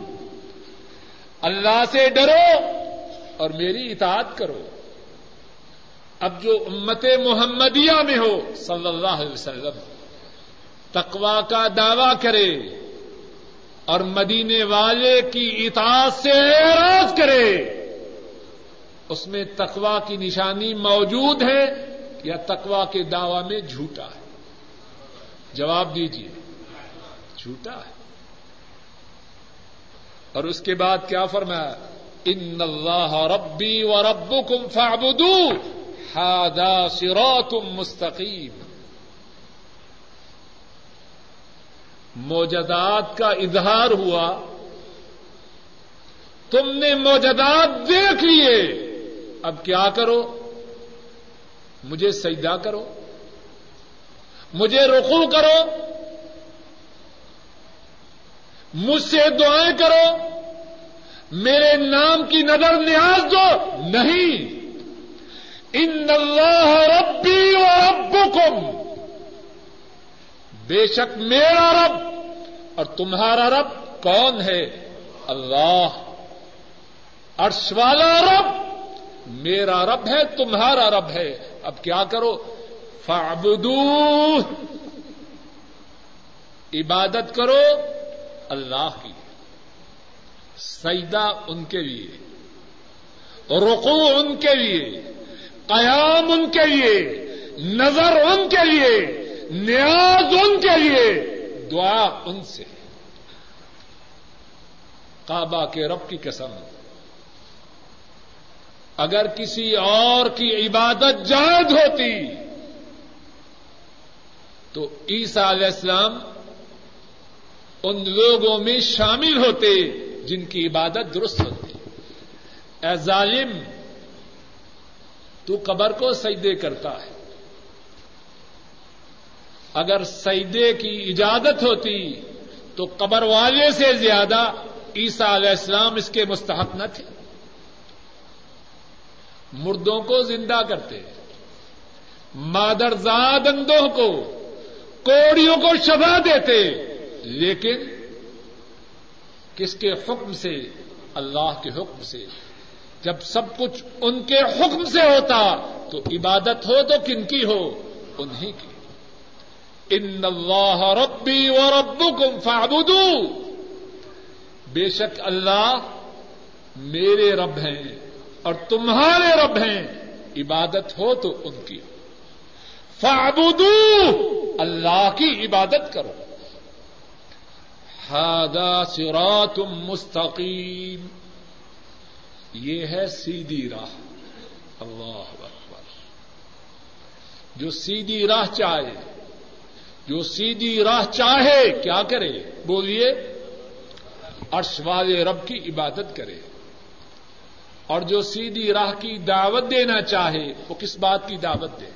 Speaker 1: اللہ سے ڈرو اور میری اطاعت کرو۔ اب جو امت محمدیہ میں ہو، صلی اللہ علیہ وسلم تقوا کا دعوی کرے۔ اور مدینے والے کی اطاعت سے اعراض کرے۔ اس میں تقوا کی نشانی موجود ہے یا تقوا کے دعوی میں جھوٹا ہے؟ جواب دیجیے جھوٹا ہے۔ اور اس کے بعد کیا فرمایا؟ ان اللہ ربی و ربکم فاعبدوه هذا صراط مستقیم۔ موجدات کا اظہار ہوا۔ تم نے موجدات دیکھ لیے۔ اب کیا کرو؟ مجھے سجدہ کرو۔ مجھے رقو کرو۔ مجھ سے دعائیں کرو۔ میرے نام کی نظر نیاز دو۔ نہیں۔ ان اللہ ربی و ربکم۔ بے شک میرا رب اور تمہارا رب کون ہے؟ اللہ۔ عرش والا رب، میرا رب ہے، تمہارا رب ہے۔ اب کیا کرو؟ فعبدو عبادت کرو اللہ کی سجدہ ان کے لیے رقو ان کے لیے، قیام ان کے لیے، نظر ان کے لیے۔ نیاز ان کے لیے۔ دعا ان سے۔ کعبہ کے رب کی قسم۔ اگر کسی اور کی عبادت جائز ہوتی، تو عیسیٰ علیہ السلام ان لوگوں میں شامل ہوتے جن کی عبادت درست ہوتی۔ اے ظالم، تو قبر کو سجدے کرتا ہے۔ اگر سجدے کی اجازت ہوتی تو قبر والے سے زیادہ عیسیٰ علیہ السلام اس کے مستحق نہ تھے۔ مردوں کو زندہ کرتے، مادرزاد اندوہ کو، کوڑیوں کو شبا دیتے، لیکن کس کے حکم سے؟ اللہ کے حکم سے۔ جب سب کچھ ان کے حکم سے ہوتا تو عبادت ہو تو کن کی ہو؟ انہیں کی۔ ان اللہ ربی و ربکم فاعبدوا بے شک اللہ میرے رب ہیں اور تمہارے رب ہیں. عبادت ہو تو ان کی. فاعبدوا اللہ کی عبادت کرو. ہادا صراط مستقیم. یہ ہے سیدھی راہ. اللہ جو سیدھی راہ چاہے جو سیدھی راہ چاہے، کیا کرے؟ بولیے، عرش والے رب کی عبادت کرے۔ اور جو سیدھی راہ کی دعوت دینا چاہے، وہ کس بات کی دعوت دے؟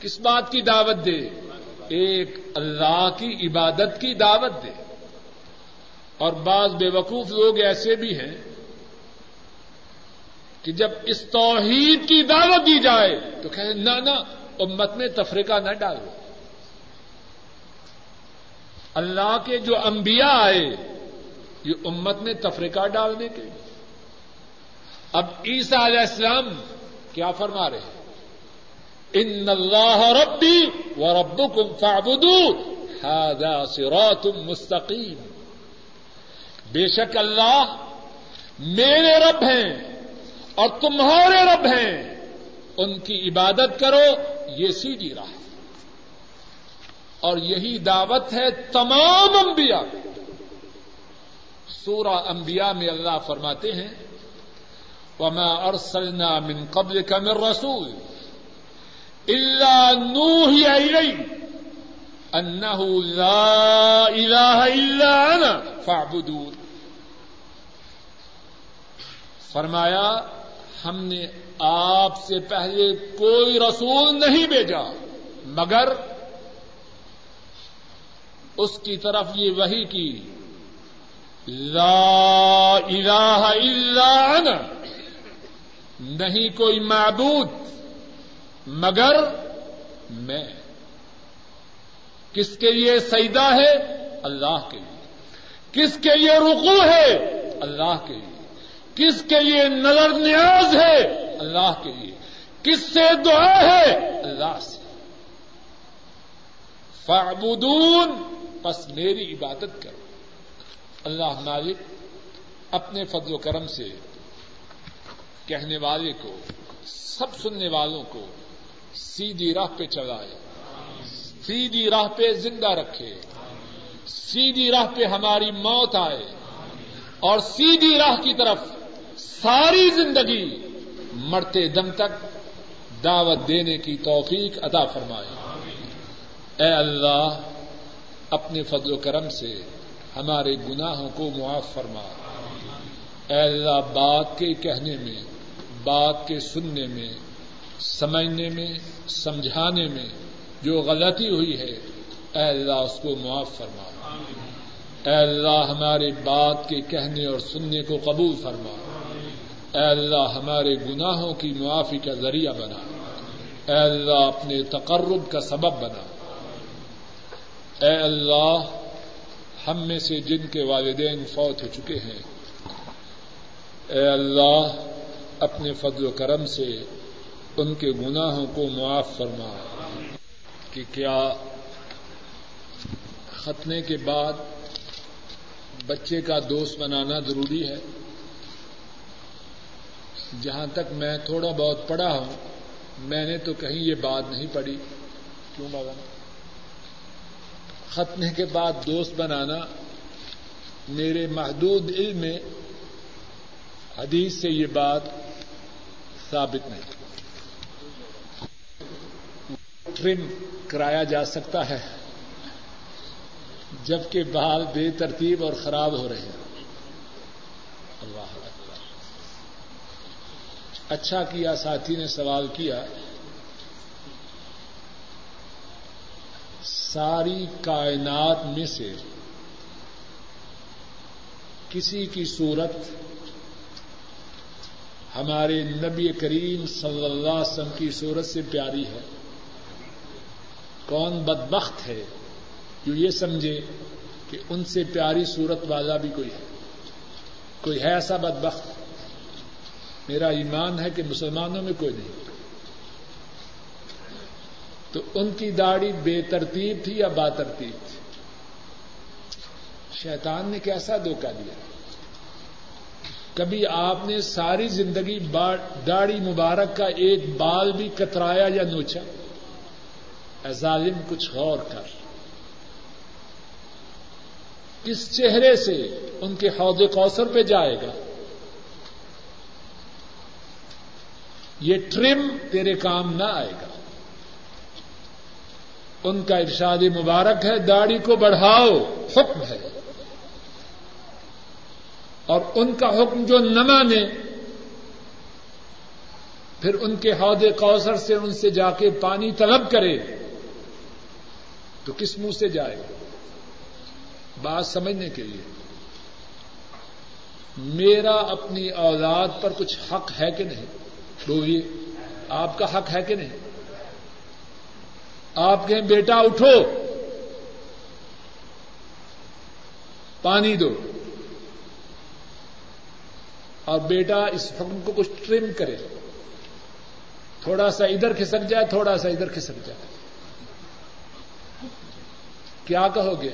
Speaker 1: کس بات کی دعوت دے؟ ایک اللہ کی عبادت کی دعوت دے۔ اور بعض بے وقوف لوگ ایسے بھی ہیں کہ جب اس توحید کی دعوت دی جائے تو کہ نہ نہ امت میں تفریقہ نہ ڈالو۔ اللہ کے جو انبیاء آئے، یہ امت میں تفریقہ ڈالنے کے اب عیسیٰ علیہ السلام کیا فرما رہے ہیں؟ ان اللہ ربی و ربکم فاعبدون هذا صراط مستقیم۔ بے شک اللہ میرے رب ہیں اور تمہارے رب ہیں۔ ان کی عبادت کرو یہ سیدھی راہ اور یہی دعوت ہے تمام انبیاء سورہ انبیاء میں اللہ فرماتے ہیں، وما ارسلنا من قبل من رسول الا نوحي اليه انه لا اله الا انا فاعبدون۔ فرمایا، ہم نے آپ سے پہلے کوئی رسول نہیں بھیجا، مگر اس کی طرف یہ وہی کی، لا الہ الا انا، نہیں کوئی معبود، مگر میں۔ کس کے لیے سیدا ہے؟ اللہ کے لیے۔ کس کے لیے رکو ہے؟ اللہ کے لیے۔ کس کے لیے نظر نیاز ہے؟ اللہ کے لیے۔ کس سے دعا ہے؟ اللہ سے۔ فعبدون بس میری عبادت کرو۔ اللہ مالک اپنے فضل و کرم سے کہنے والے کو، سب سننے والوں کو سیدھی راہ پہ چلائے۔ سیدھی راہ پہ زندہ رکھے۔ سیدھی راہ پہ ہماری موت آئے۔ اور سیدھی راہ کی طرف ساری زندگی مرتے دم تک دعوت دینے کی توفیق عطا فرمائے۔ اے اللہ، اپنے فضل و کرم سے ہمارے گناہوں کو معاف فرما۔ اے اللہ، بات کے کہنے میں، بات کے سننے میں، سمجھنے میں، سمجھانے میں جو غلطی ہوئی ہے، اے اللہ، اس کو معاف فرما۔ اے اللہ، ہمارے بات کے کہنے اور سننے کو قبول فرما۔ اے اللہ، ہمارے گناہوں کی معافی کا ذریعہ بنا۔ اے اللہ، اپنے تقرب کا سبب بنا۔ اے اللہ، ہم میں سے جن کے والدین فوت ہو چکے ہیں، اے اللہ، اپنے فضل و کرم سے ان کے گناہوں کو معاف فرما۔ کہ کیا ختنے کے بعد بچے کا دوست بنانا ضروری ہے؟ جہاں تک میں تھوڑا بہت پڑھا ہوں، میں نے تو کہیں یہ بات نہیں پڑھی۔ کیوں بابا؟ ختنے کے بعد دوست بنانا میرے محدود علم میں حدیث سے یہ بات ثابت نہیں۔ ٹرم کرایا جا سکتا ہے، جبکہ بال بے ترتیب اور خراب ہو رہے ہیں اللہ اکبر اچھا کیا، ساتھی نے سوال کیا، ساری کائنات میں سے کسی کی صورت ہمارے نبی کریم صلی اللہ علیہ وسلم کی صورت سے پیاری ہے۔ کون بدبخت ہے جو یہ سمجھے کہ ان سے پیاری صورت والا بھی کوئی ہے؟ کوئی ہے ایسا بدبخت؟ میرا ایمان ہے کہ مسلمانوں میں کوئی نہیں۔ تو ان کی داڑھی بے ترتیب تھی یا با ترتیب تھی؟ شیطان نے کیسا دھوکہ دیا؟ کبھی آپ نے ساری زندگی داڑھی مبارک کا ایک بال بھی کترایا یا نوچا؟ اے ظالم، کچھ غور کر۔ کس چہرے سے ان کے حوض کوثر پہ جائے گا؟ یہ ٹرم تیرے کام نہ آئے گا۔ ان کا ارشاد مبارک ہے، داڑھی کو بڑھاؤ، حکم ہے۔ اور ان کا حکم جو نہ مانے، پھر ان کے حوض کوثر سے ان سے جا کے پانی طلب کرے، تو کس منہ سے جائے؟ بات سمجھنے کے لیے۔ میرا اپنی اولاد پر کچھ حق ہے کہ نہیں؟ بولیے آپ کا حق ہے کہ نہیں؟ آپ کہیں، بیٹا اٹھو، پانی دو۔ اور بیٹا اس حکم کو کچھ ٹرم کرے۔ تھوڑا سا ادھر کھسک جائے، تھوڑا سا ادھر کھسک جائے۔ کیا کہو گے؟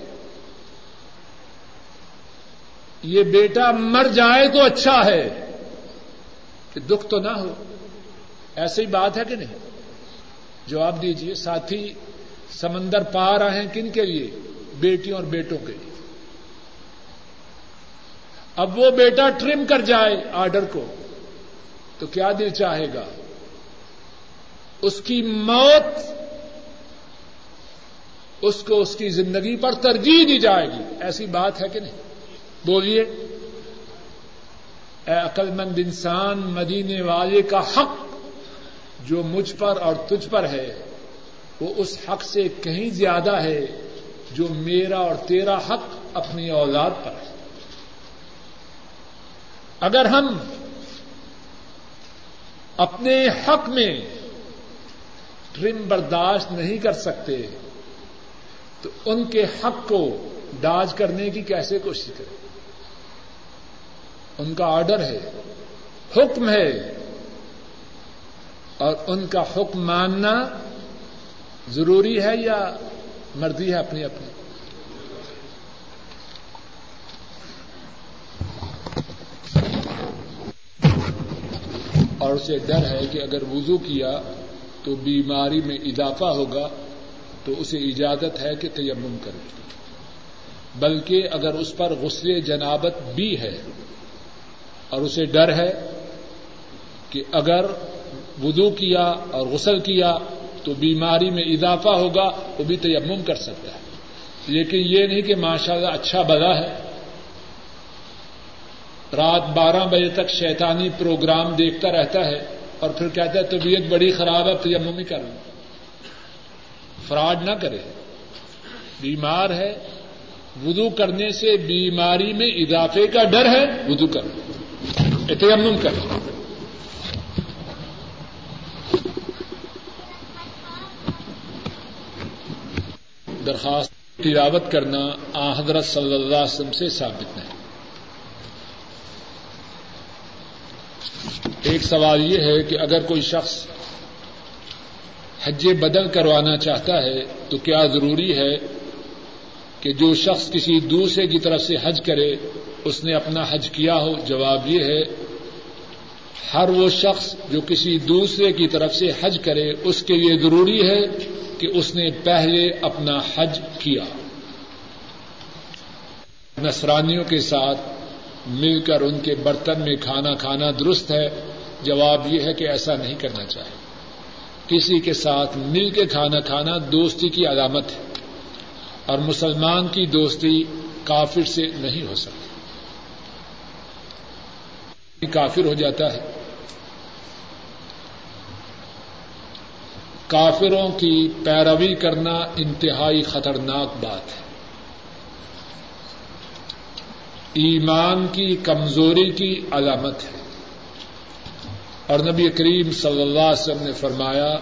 Speaker 1: یہ بیٹا مر جائے تو اچھا ہے کہ دکھ تو نہ ہو۔ ایسی بات ہے کہ نہیں؟ جواب دیجیے ساتھی سمندر پا رہے ہیں کن کے لیے؟ بیٹیوں اور بیٹوں کے لیے۔ اب وہ بیٹا ٹرم کر جائے آرڈر کو، تو کیا دل چاہے گا؟ اس کی موت، اس کو اس کی زندگی پر ترجیح دی جائے گی۔ ایسی بات ہے کہ نہیں؟ بولیے، اے عقل مند انسان، مدینے والے کا حق جو مجھ پر اور تجھ پر ہے، وہ اس حق سے کہیں زیادہ ہے جو میرا اور تیرا حق اپنی اولاد پر ہے۔ اگر ہم اپنے حق میں ٹرم برداشت نہیں کر سکتے، تو ان کے حق کو ڈاج کرنے کی کیسے کوشش کریں؟ ان کا آرڈر ہے، حکم ہے اور ان کا حکم ماننا ضروری ہے یا مرضی ہے اپنی اپنی؟ اور اسے ڈر ہے کہ اگر وضو کیا تو بیماری میں اضافہ ہوگا تو اسے اجازت ہے کہ تیمم کرے۔ بلکہ اگر اس پر غسل جنابت بھی ہے اور اسے ڈر ہے کہ اگر وضو کیا اور غسل کیا تو بیماری میں اضافہ ہوگا، وہ بھی تیمم کر سکتا ہے۔ لیکن یہ نہیں کہ ماشاء اللہ اچھا بلا ہے۔ رات بارہ بجے تک شیطانی پروگرام دیکھتا رہتا ہے اور پھر کہتا ہے، طبیعت بڑی خراب ہے، تیمم ہی کر لوں فراڈ نہ کرے۔ بیمار ہے۔ وضو کرنے سے بیماری میں اضافے کا ڈر ہے، وضو کر تیمم کر درخواست، تلاوت کرنا آ حضرت صلی اللہ علیہ وسلم سے ثابت نہیں۔ ایک سوال یہ ہے کہ اگر کوئی شخص حج بدل کروانا چاہتا ہے تو کیا ضروری ہے کہ جو شخص کسی دوسرے کی طرف سے حج کرے، اس نے اپنا حج کیا ہو؟ جواب یہ ہے، ہر وہ شخص جو کسی دوسرے کی طرف سے حج کرے، اس کے لیے ضروری ہے کہ اس نے پہلے اپنا حج کیا۔ نسرانیوں کے ساتھ مل کر ان کے برتن میں کھانا کھانا درست ہے، جواب یہ ہے کہ ایسا نہیں کرنا چاہیے۔ کسی کے ساتھ مل کے کھانا کھانا دوستی کی علامت ہے، اور مسلمان کی دوستی کافر سے نہیں ہو سکتی۔ کافر ہو جاتا ہے۔ کافروں کی پیروی کرنا انتہائی خطرناک بات ہے۔ ایمان کی کمزوری کی علامت ہے۔ اور نبی کریم صلی اللہ علیہ وسلم نے فرمایا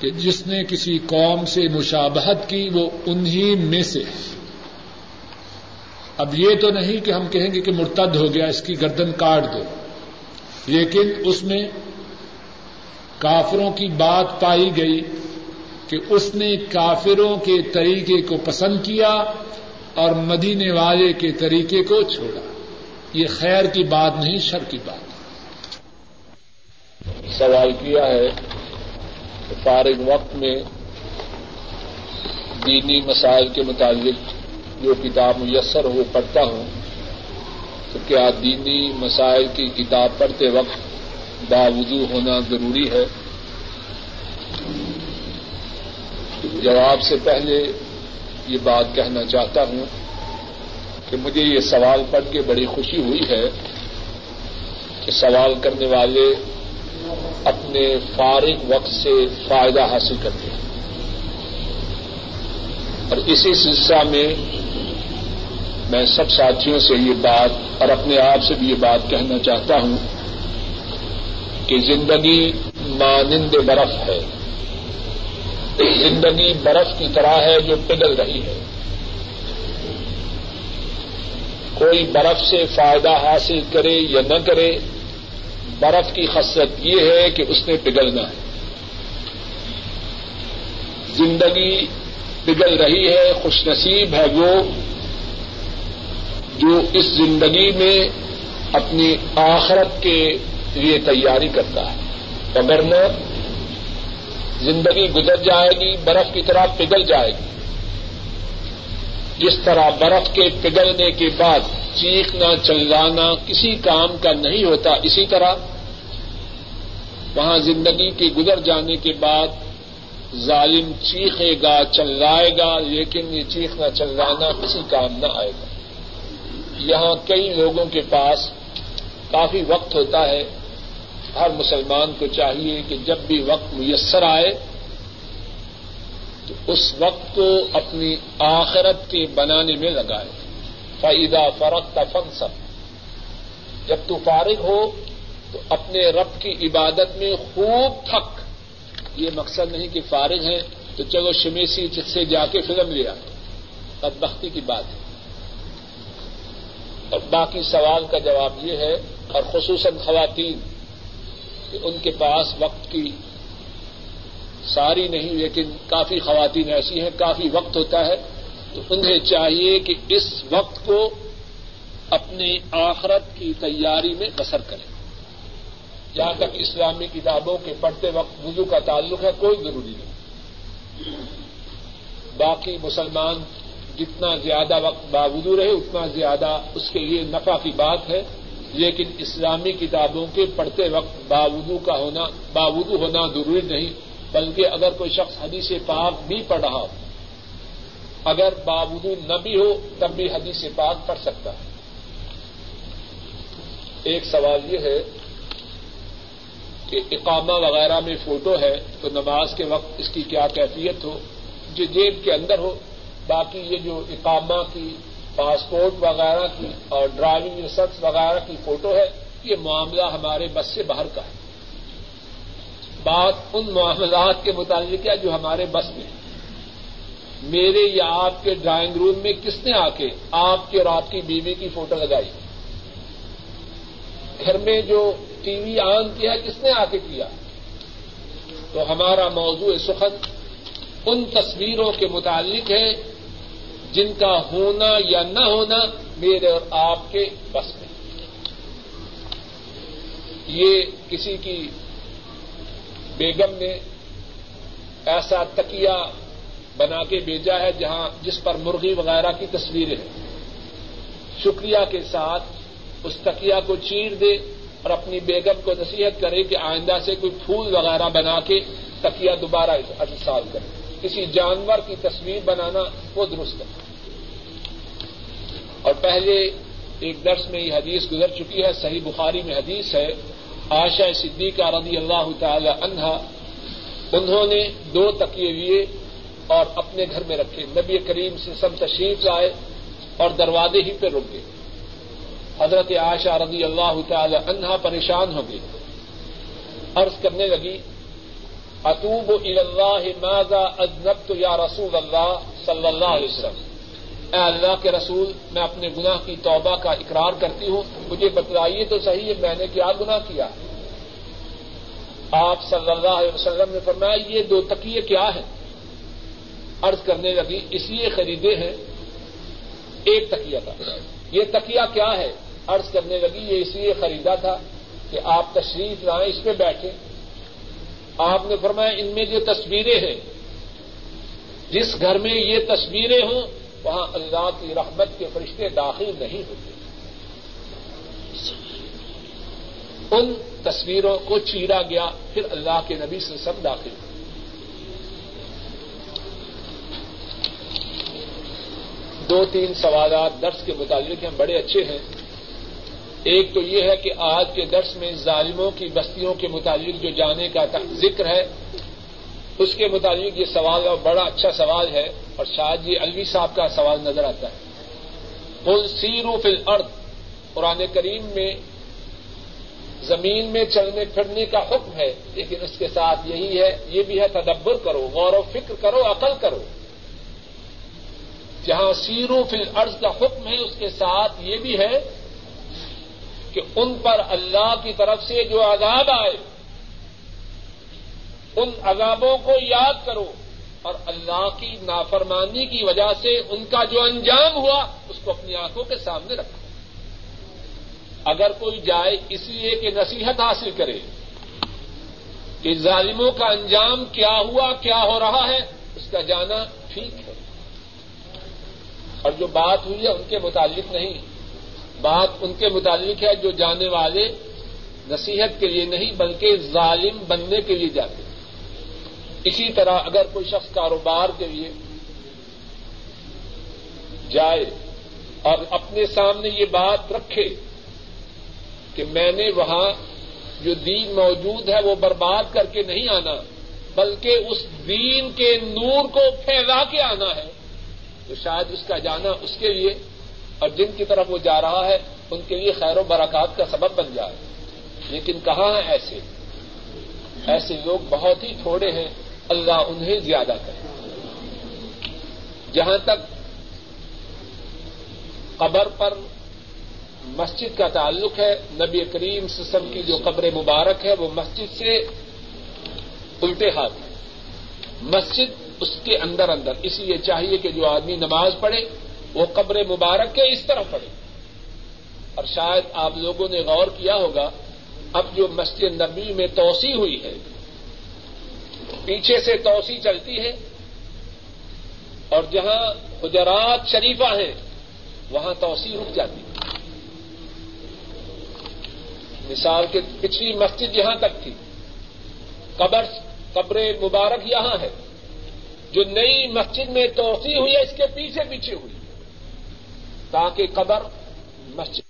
Speaker 1: کہ جس نے کسی قوم سے مشابہت کی وہ انہی میں سے اب یہ تو نہیں کہ ہم کہیں گے کہ مرتد ہو گیا، اس کی گردن کاٹ دو، لیکن اس میں کافروں کی بات پائی گئی کہ اس نے کافروں کے طریقے کو پسند کیا اور مدینے والے کے طریقے کو چھوڑا۔ یہ خیر کی بات نہیں، شر کی بات۔ سوال کیا ہے فارغ وقت میں دینی مسائل کے متعلق جو کتاب میسر ہو، پڑھتا ہوں تو کیا دینی مسائل کی کتاب پڑھتے وقت باوضو ہونا ضروری ہے۔ جواب سے پہلے یہ بات کہنا چاہتا ہوں کہ مجھے یہ سوال پڑھ کے بڑی خوشی ہوئی ہے کہ سوال کرنے والے اپنے فارغ وقت سے فائدہ حاصل کرتے ہیں۔ اور اسی سلسلہ میں میں سب ساتھیوں سے یہ بات اور اپنے آپ سے بھی یہ بات کہنا چاہتا ہوں کہ زندگی مانند برف ہے۔ زندگی برف کی طرح ہے جو پگھل رہی ہے۔ کوئی برف سے فائدہ حاصل کرے یا نہ کرے، برف کی خصلت یہ ہے کہ اس نے پگھلنا ہے۔ زندگی پگھل رہی ہے، خوش نصیب ہے وہ جو اس زندگی میں اپنی آخرت کے لیے تیاری کرتا ہے۔ اگر نہ زندگی گزر جائے گی، برف کی طرح پگھل جائے گی۔ جس طرح برف کے پگھلنے کے بعد چیخنا چلانا کسی کام کا نہیں ہوتا، اسی طرح وہاں زندگی کے گزر جانے کے بعد ظالم چیخے گا، چلائے گا، لیکن یہ چیخنا چلانا کسی کام نہ آئے گا۔ یہاں کئی لوگوں کے پاس کافی وقت ہوتا ہے۔ ہر مسلمان کو چاہیے کہ جب بھی وقت میسر آئے، تو اس وقت کو اپنی آخرت کے بنانے میں لگائے۔ فائدہ فرق کا سب جب تو فارغ ہو، تو اپنے رب کی عبادت میں خوب تھک۔ یہ مقصد نہیں کہ فارغ ہے تو چلو شمیسی سے جا کے فلم لیا تب بختی کی بات ہے۔ اور باقی سوال کا جواب یہ ہے، اور خصوصاً خواتین۔ کہ ان کے پاس وقت کی ساری نہیں، لیکن کافی خواتین ایسی ہیں، کافی وقت ہوتا ہے، تو انہیں چاہیے کہ اس وقت کو اپنی آخرت کی تیاری میں بسر کریں۔ جہاں تک اسلامی کتابوں کے پڑھتے وقت وضو کا تعلق ہے، کوئی ضروری نہیں۔ باقی مسلمان جتنا زیادہ وقت باوضو رہے، اتنا زیادہ اس کے لیے نفع کی بات ہے۔ لیکن اسلامی کتابوں کے پڑھتے وقت باوضو کا ہونا، باوضو ہونا ضروری نہیں، بلکہ اگر کوئی شخص حدیث پاک بھی پڑھ رہا ہو، اگر باوضو نہ بھی ہو، تب بھی حدیث پاک پڑھ سکتا ہے۔ ایک سوال یہ ہے کہ اقامہ وغیرہ میں فوٹو ہے تو نماز کے وقت اس کی کیا کیفیت ہو؟ جو جیب کے اندر ہو، باقی یہ جو اقامہ کی پاسپورٹ وغیرہ کی اور ڈرائیونگ لائسنس وغیرہ کی فوٹو ہے، یہ معاملہ ہمارے بس سے باہر کا ہے۔ بات ان معاملات کے متعلق ہے جو ہمارے بس میں۔ میرے یا آپ کے ڈرائنگ روم میں کس نے آ کے آپ کی اور آپ کی بیوی کی فوٹو لگائی؟ گھر میں جو ٹی وی آن کیا، کس نے آ کے کیا؟ تو ہمارا موضوع سخن ان تصویروں کے متعلق ہے۔ جن کا ہونا یا نہ ہونا میرے اور آپ کے بس میں۔ یہ کسی کی بیگم نے ایسا تکیا بنا کے بھیجا ہے جہاں جس پر مرغی وغیرہ کی تصویریں ہیں۔ شکریہ کے ساتھ اس تکیا کو چیر دے اور اپنی بیگم کو نصیحت کرے کہ آئندہ سے کوئی پھول وغیرہ بنا کے تکیا دوبارہ استعمال کرے۔ کسی جانور کی تصویر بنانا وہ درست ہے۔ اور پہلے ایک درس میں یہ حدیث گزر چکی ہے، صحیح بخاری میں حدیث ہے آشا صدیقہ رضی اللہ تعالی عنہا، انہوں نے دو تکیے لیے اور اپنے گھر میں رکھے۔ نبی کریم سے سب تشریف لائے اور دروازے ہی پہ رک گئے۔ حضرت عائشہ رضی اللہ تعالی عنہا پریشان ہو گئی عرض کرنے لگی اطوب اللہ ماضا ازنب یا رسول اللہ صلی اللہ علیہ وسلم؟ اے اللہ کے رسول، میں اپنے گناہ کی توبہ کا اقرار کرتی ہوں، مجھے بتلائیے تو صحیح میں نے کیا، گناہ کیا؟ آپ صلی اللہ علیہ وسلم نے فرمایا، یہ دو تکیے کیا ہیں؟ عرض کرنے لگی، اس لیے خریدے ہیں، ایک تکیا تھا۔ یہ تکیا کیا ہے؟ عرض کرنے لگی، یہ اس لیے خریدا تھا کہ آپ تشریف لائیں، اس میں بیٹھے آپ نے فرمایا ان میں جو تصویریں ہیں، جس گھر میں یہ تصویریں ہوں، وہاں اللہ کی رحمت کے فرشتے داخل نہیں ہوتے۔ ان تصویروں کو چیرا گیا، پھر اللہ کے نبی سے سب داخل۔ ہوئے دو تین سوالات درس کے متعلق ہیں، بڑے اچھے ہیں۔ ایک تو یہ ہے کہ آج کے درس میں ظالموں کی بستیوں کے متعلق جو جانے کا ذکر ہے، اس کے متعلق یہ سوال اور بڑا اچھا سوال ہے اور شاید یہ الوی صاحب کا سوال نظر آتا ہے۔ کل سیرو فل ارد قرآن کریم میں زمین میں چلنے پھرنے کا حکم ہے، لیکن اس کے ساتھ یہی ہے، یہ بھی ہے تدبر کرو، غور و فکر کرو، عقل کرو۔ جہاں سیرو فل ارض کا حکم ہے، اس کے ساتھ یہ بھی ہے کہ ان پر اللہ کی طرف سے جو عذاب آئے، ان عذابوں کو یاد کرو اور اللہ کی نافرمانی کی وجہ سے ان کا جو انجام ہوا، اس کو اپنی آنکھوں کے سامنے رکھو۔ اگر کوئی جائے اس لیے کہ نصیحت حاصل کرے کہ ظالموں کا انجام کیا ہوا، کیا ہو رہا ہے، اس کا جانا ٹھیک ہے۔ اور جو بات ہوئی ہے، ان کے متعلق نہیں۔ بات ان کے متعلق ہے جو جانے والے نصیحت کے لیے نہیں، بلکہ ظالم بننے کے لیے جاتے اسی طرح اگر کوئی شخص کاروبار کے لیے جائے اور اپنے سامنے یہ بات رکھے کہ میں نے وہاں جو دین موجود ہے وہ برباد کر کے نہیں آنا، بلکہ اس دین کے نور کو پھیلا کے آنا ہے، تو شاید اس کا جانا اس کے لیے اور جن کی طرف وہ جا رہا ہے، ان کے لیے خیر و برکات کا سبب بن جائے۔ لیکن کہاں ہیں ایسے؟ ایسے لوگ بہت ہی تھوڑے ہیں، اللہ انہیں زیادہ کرے۔ جہاں تک قبر پر مسجد کا تعلق ہے، نبی کریم سسم کی جو قبر مبارک ہے، وہ مسجد سے الٹے ہاتھ ہے۔ مسجد اس کے اندر اندر، اس لیے چاہیے کہ جو آدمی نماز پڑھے وہ قبر مبارک کے اس طرح پڑے اور شاید آپ لوگوں نے غور کیا ہوگا، اب جو مسجد نبی میں توسیع ہوئی ہے، پیچھے سے توسیع چلتی ہے، اور جہاں حجرات شریفہ ہیں، وہاں توسیع رک جاتی ہے۔ مثال کے پچھلی مسجد یہاں تک تھی۔ قبر قبر مبارک یہاں ہے۔ جو نئی مسجد میں توسیع ہوئی ہے، اس کے پیچھے پیچھے ہوئی۔ تاکہ قبر مسجد